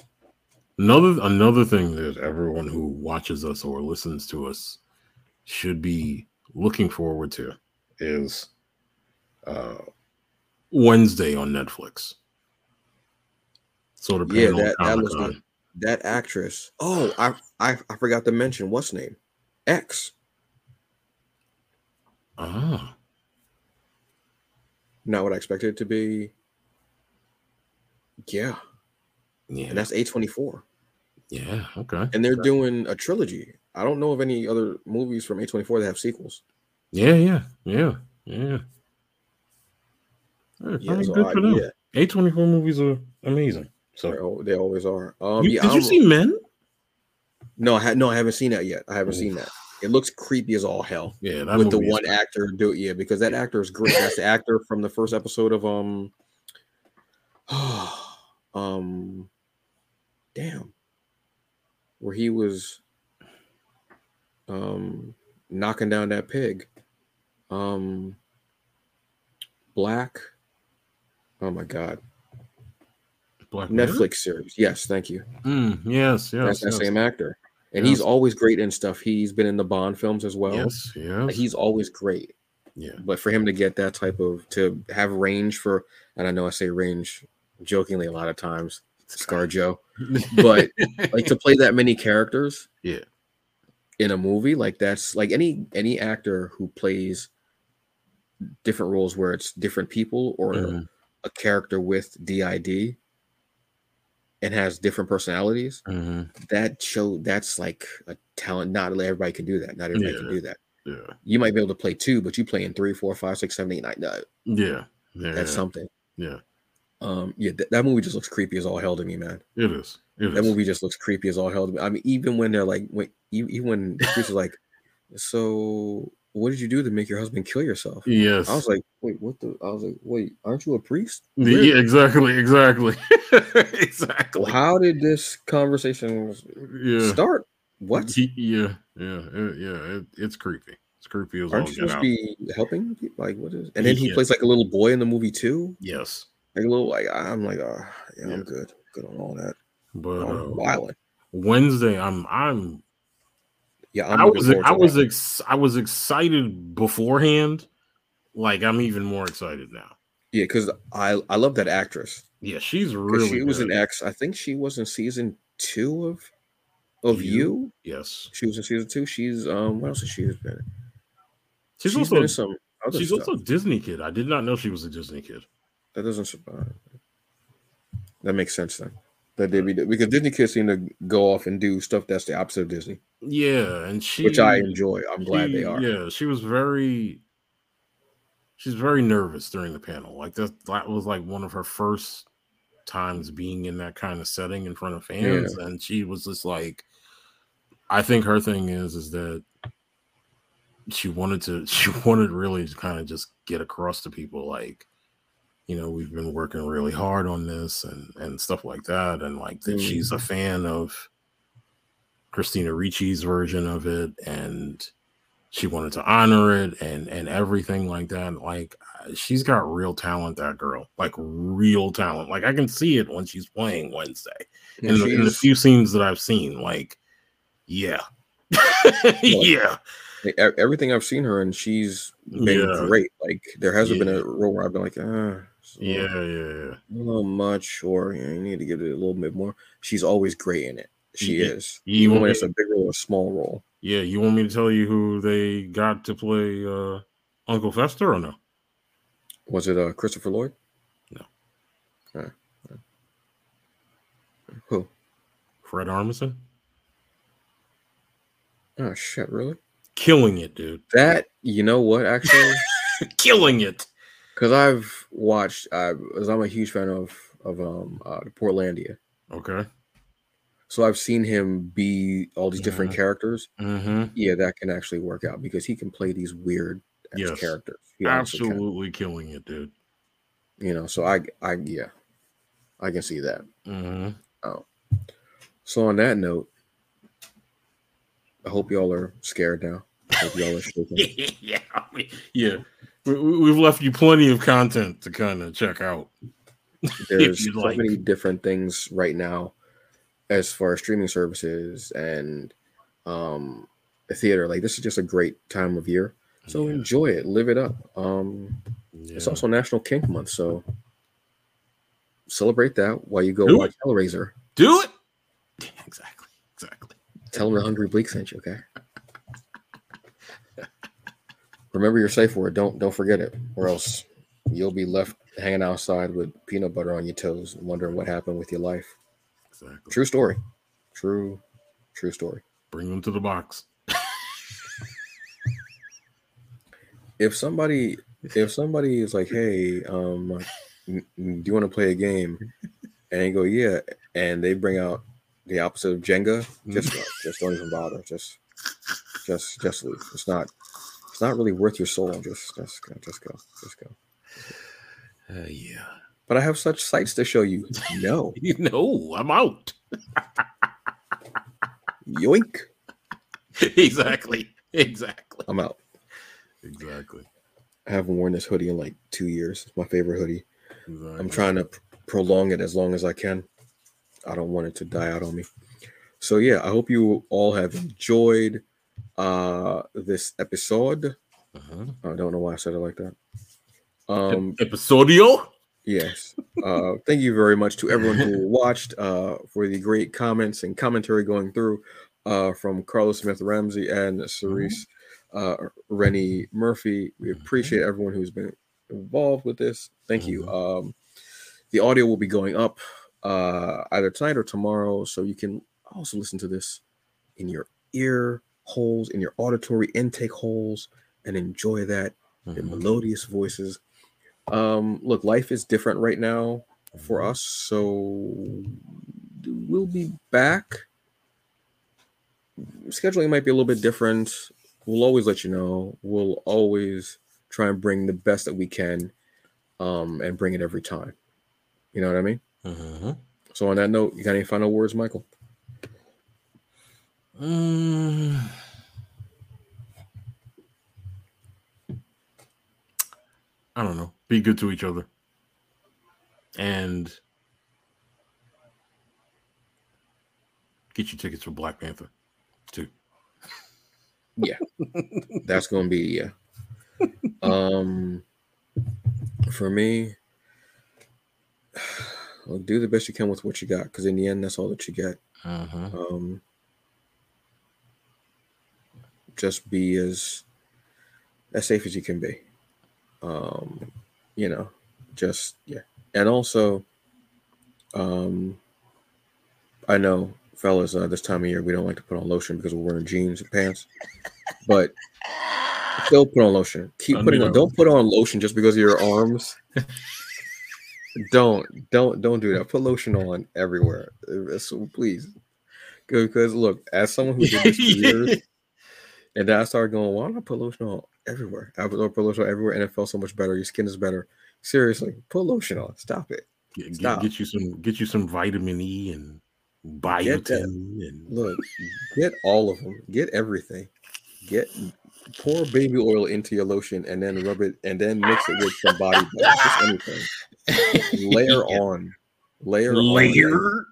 Another another thing that everyone who watches us or listens to us should be looking forward to is uh Wednesday on Netflix. Sort of Yeah, that- that looks good. that actress. Oh, I, I I forgot to mention what's name, X. Oh, Not what I expected it to be. Yeah, yeah, and that's A twenty four, yeah. Okay. and they're doing a trilogy. I don't know of any other movies from A twenty four that have sequels. Yeah, yeah, yeah, yeah. Yeah, I Yeah, mean, so good I- for them. yeah, A twenty four movies are amazing. So, they al- they always are. Um, You- yeah, did you see Men? No, I had no, I haven't seen that yet. I haven't Oof. seen that. It looks creepy as all hell. Yeah, that with the one great. actor do yeah because that actor is great that's the actor from the first episode of um um damn where he was um knocking down that pig. Um black oh my god. Black Mirror? netflix series. Yes thank you. Mm, yes, yes, that's that yes. same actor. And he's always great in stuff. He's been in the bond films as well. Yes, yes. he's always great. Yeah, but for him to get that type of to have range for and i know i say range jokingly a lot of times scar joe. But like to play that many characters Yeah. in a movie like that's like any any actor who plays different roles where it's different people or Mhm, a character with did and has different personalities mhm. that show that's like a talent. Not everybody can do that. Not everybody can do that. Yeah, you might be able to play two but you play in three four five six seven eight nine no, yeah, yeah. that's something. Yeah. Um, yeah, th- that movie just looks creepy as all hell to me, man. It is. It That is. movie just looks creepy as all hell to me. I mean, even when they're like, when, even when the priest is like, "So, what did you do to make your husband kill yourself?" Yes. I was like, "Wait, what the?" I was like, "Wait, aren't you a priest?" Yeah, exactly, exactly, exactly. Well, how did this conversation Yeah. start? What? He- yeah, yeah, it- yeah. It, it's creepy. It's creepy as all Aren't you get supposed to be helping? people? Like, what is? And then he Yeah. plays like a little boy in the movie too. Yes, Like a little, like I'm like, oh, yeah, Yeah. I'm good, good on all that. but I'm uh. Wednesday, I'm, I'm, Yeah, I'm i was, I was, ex- I was excited beforehand. Like I'm even more excited now. yeah, because I I love that actress. Yeah, she's really. she was an ex. I think she was in season two of of You? you. Yes, She was in season two. She's um. What else has she been? in? she's, She's also been in some she's stuff. also a Disney kid. I did not know she was a Disney kid. That doesn't survive. That makes sense then. That they be because Disney kids seem to go off and do stuff that's the opposite of Disney, Yeah, and she, which I enjoy. I'm glad they are. Yeah, she was very. She's very nervous during the panel. Like that, that was like one of her first times being in that kind of setting in front of fans, and she was just like, I think her thing is is that she wanted to, she wanted really to kind of just get across to people like, you know, we've been working really hard on this and and stuff like that, and like that she's a fan of Christina Ricci's version of it, and she wanted to honor it and and everything like that. Like she's got real talent, that girl, like real talent. Like I can see it when she's playing Wednesday And in the, in the few scenes that I've seen. Like, yeah, yeah, e- everything I've seen her and she's been Yeah. great. Like there hasn't been a role where I've been like, ah, yeah, yeah, yeah. a little much, or you, know, you need to give it a little bit more. She's always great in it. She Yeah. is. You Even when it's a big role or small role. Yeah, you want me to tell you who they got to play uh Uncle Fester or no? Was it uh Christopher Lloyd? No. Okay. Who? Fred Armisen? Oh shit, really? Killing it, dude. That you know what actually? Killing it. Because I've watched, I, as I'm a huge fan of of um uh, Portlandia, Okay. so I've seen him be all these different Mhm. characters. Mm-hmm. Yeah, that can actually work out because he can play these weird Yes. characters. Absolutely killing it, dude. you know, so I, I, yeah, I can see that. Mm-hmm. Oh, So on that note, I hope y'all are scared now. I hope y'all are shaking. yeah, yeah. We, we've left you plenty of content to kind of check out. There's so like. many different things right now as far as streaming services and um theater. Like this is just a great time of year. So Yeah. enjoy it, live it up. Um it's also National Kink Month, so celebrate that while you go Do watch Hellraiser. Do it. exactly. Exactly. Tell them the hungry bleak sent you, okay? Remember your safe word. Don't don't forget it, or else you'll be left hanging outside with peanut butter on your toes and wondering what happened with your life. Exactly. True story. True, true story. Bring them to the box. If somebody if somebody is like, hey, um, do you want to play a game? And they go, yeah, and they bring out the opposite of Jenga, just just don't even bother. Just just just leave. It's not it's not really worth your soul. Just just go, just go, just go. Uh, yeah. But I have such sights to show you. No, You know, I'm out. yoink, exactly. Exactly. I'm out. Exactly. I haven't worn this hoodie in like two years. It's my favorite hoodie. exactly. I'm trying to pr- prolong it as long as I can. I don't want it to die out on me. So yeah, I hope you all have enjoyed uh this episode. Uh-huh. I don't know why I said it like that. Um Episodio. yes. Uh thank you very much to everyone who watched uh for the great comments and commentary going through uh from Carlos Smith Ramsey and Cerise uh Rennie Murphy. We appreciate everyone who's been involved with this. Thank you. Um the audio will be going up uh either tonight or tomorrow so you can also listen to this in your ear holes in your auditory intake holes and enjoy that the Mhm. melodious voices. Um look life is different right now for us so we'll be back. Scheduling might be a little bit different. We'll always let you know. We'll always try and bring the best that we can um and bring it every time. You know what i mean? Uh-huh. so on that note you got any final words michael Mm. I don't know. Be good to each other. And get your tickets for Black Panther too. Yeah. That's gonna be yeah um for me well, do the best you can with what you got because in the end that's all that you get Uh-huh. um just be as as safe as you can be. Um you know just yeah. And also um i know fellas uh, this time of year we don't like to put on lotion because we're wearing jeans and pants but still put on lotion. Keep putting on don't put on lotion just because of your arms. Don't don't don't do that. Put lotion on everywhere. So please. Because look as someone who did this for years and then I started going, why don't I put lotion on everywhere? I put lotion on everywhere and it felt so much better. Your skin is better. Seriously, put lotion on. Stop it. Get, get, Stop. get you some get you some vitamin E and biotin and Look, get all of them. Get everything. Get pour baby oil into your lotion and then rub it and then mix it with some body butter. Just anything. Layer on. Layer on.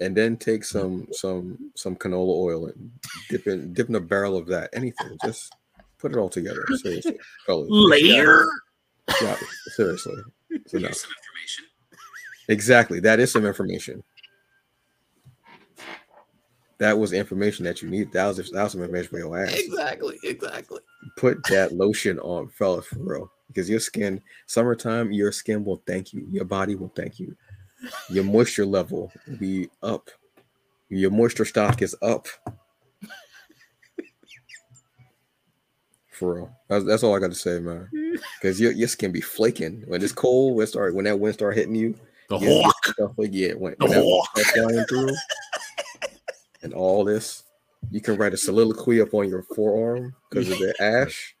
Layer. and then take some some some canola oil and dip in dip in a barrel of that. Anything. Just put it all together. Seriously. fellas. Layer. Yeah, seriously. It's enough. Exactly. That is some information. That was information that you need. That was, that was some information for your ass. Exactly. Exactly. Put that lotion on, fellas, for real. Because your skin, summertime, your skin will thank you. Your body will thank you. Your moisture level will be up. Your moisture stock is up. For real. That's, that's all I got to say, man. Because your, your skin be flaking. When it's cold, when, it start, when that wind start hitting you, The Yeah, hawk. stuff like yeah, when, The when hawk. stuff flying through and all this, you can write a soliloquy up on your forearm because of the ash.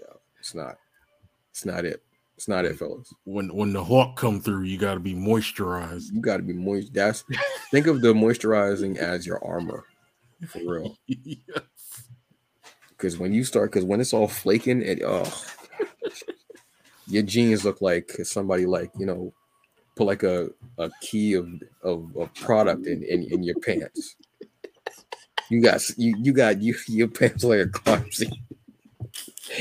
No, It's not. It's not it. It's not it, fellas. When when the hawk come through, you got to be moisturized. You got to be moist. That's think of the moisturizing as your armor, for real. Because when you start, because when it's all flaking, it oh, your jeans look like somebody like you know put like a, a key of, of of product in, in in your pants. You got you you got you your pants like a clumsy.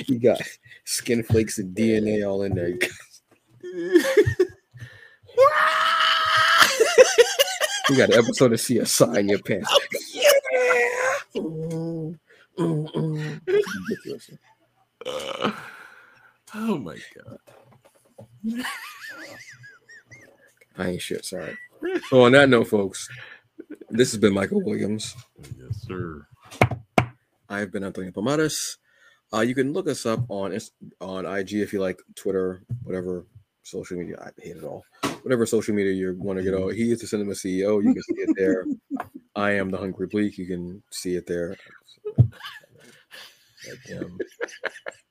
You got skin flakes and DNA all in there. You got- an episode of CSI in your pants. yeah. Mm, mm, mm. Uh, oh my god. I ain't shit. Sorry. So on that note, folks, this has been Michael Williams. Yes, sir. I have been Antonio Pomares. Uh, you can look us up on on IG if you like Twitter, whatever social media. I hate it all. Whatever social media you want to get on. He is the cinema CEO. You can see it there. I am the Hungry Bleak. You can see it there. Him.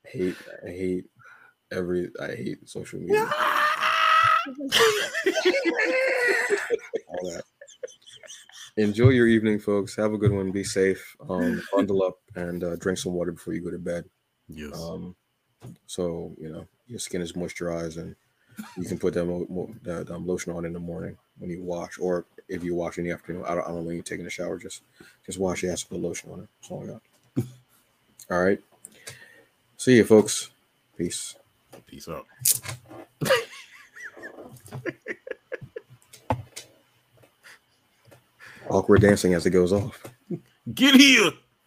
hate. I hate every. I hate social media. all that. Enjoy your evening, folks. Have a good one. Be safe. Um, bundle up and uh, drink some water before you go to bed. Yes. Um, so you know your skin is moisturized, and you can put that, mo- mo- that um, lotion on in the morning when you wash, or if you wash in the afternoon. I don't, I don't know when you're taking a shower. Just just wash your ass with lotion on it. That's all I got. all right. See you, folks. Peace. Peace out. Awkward dancing as it goes off. Get here.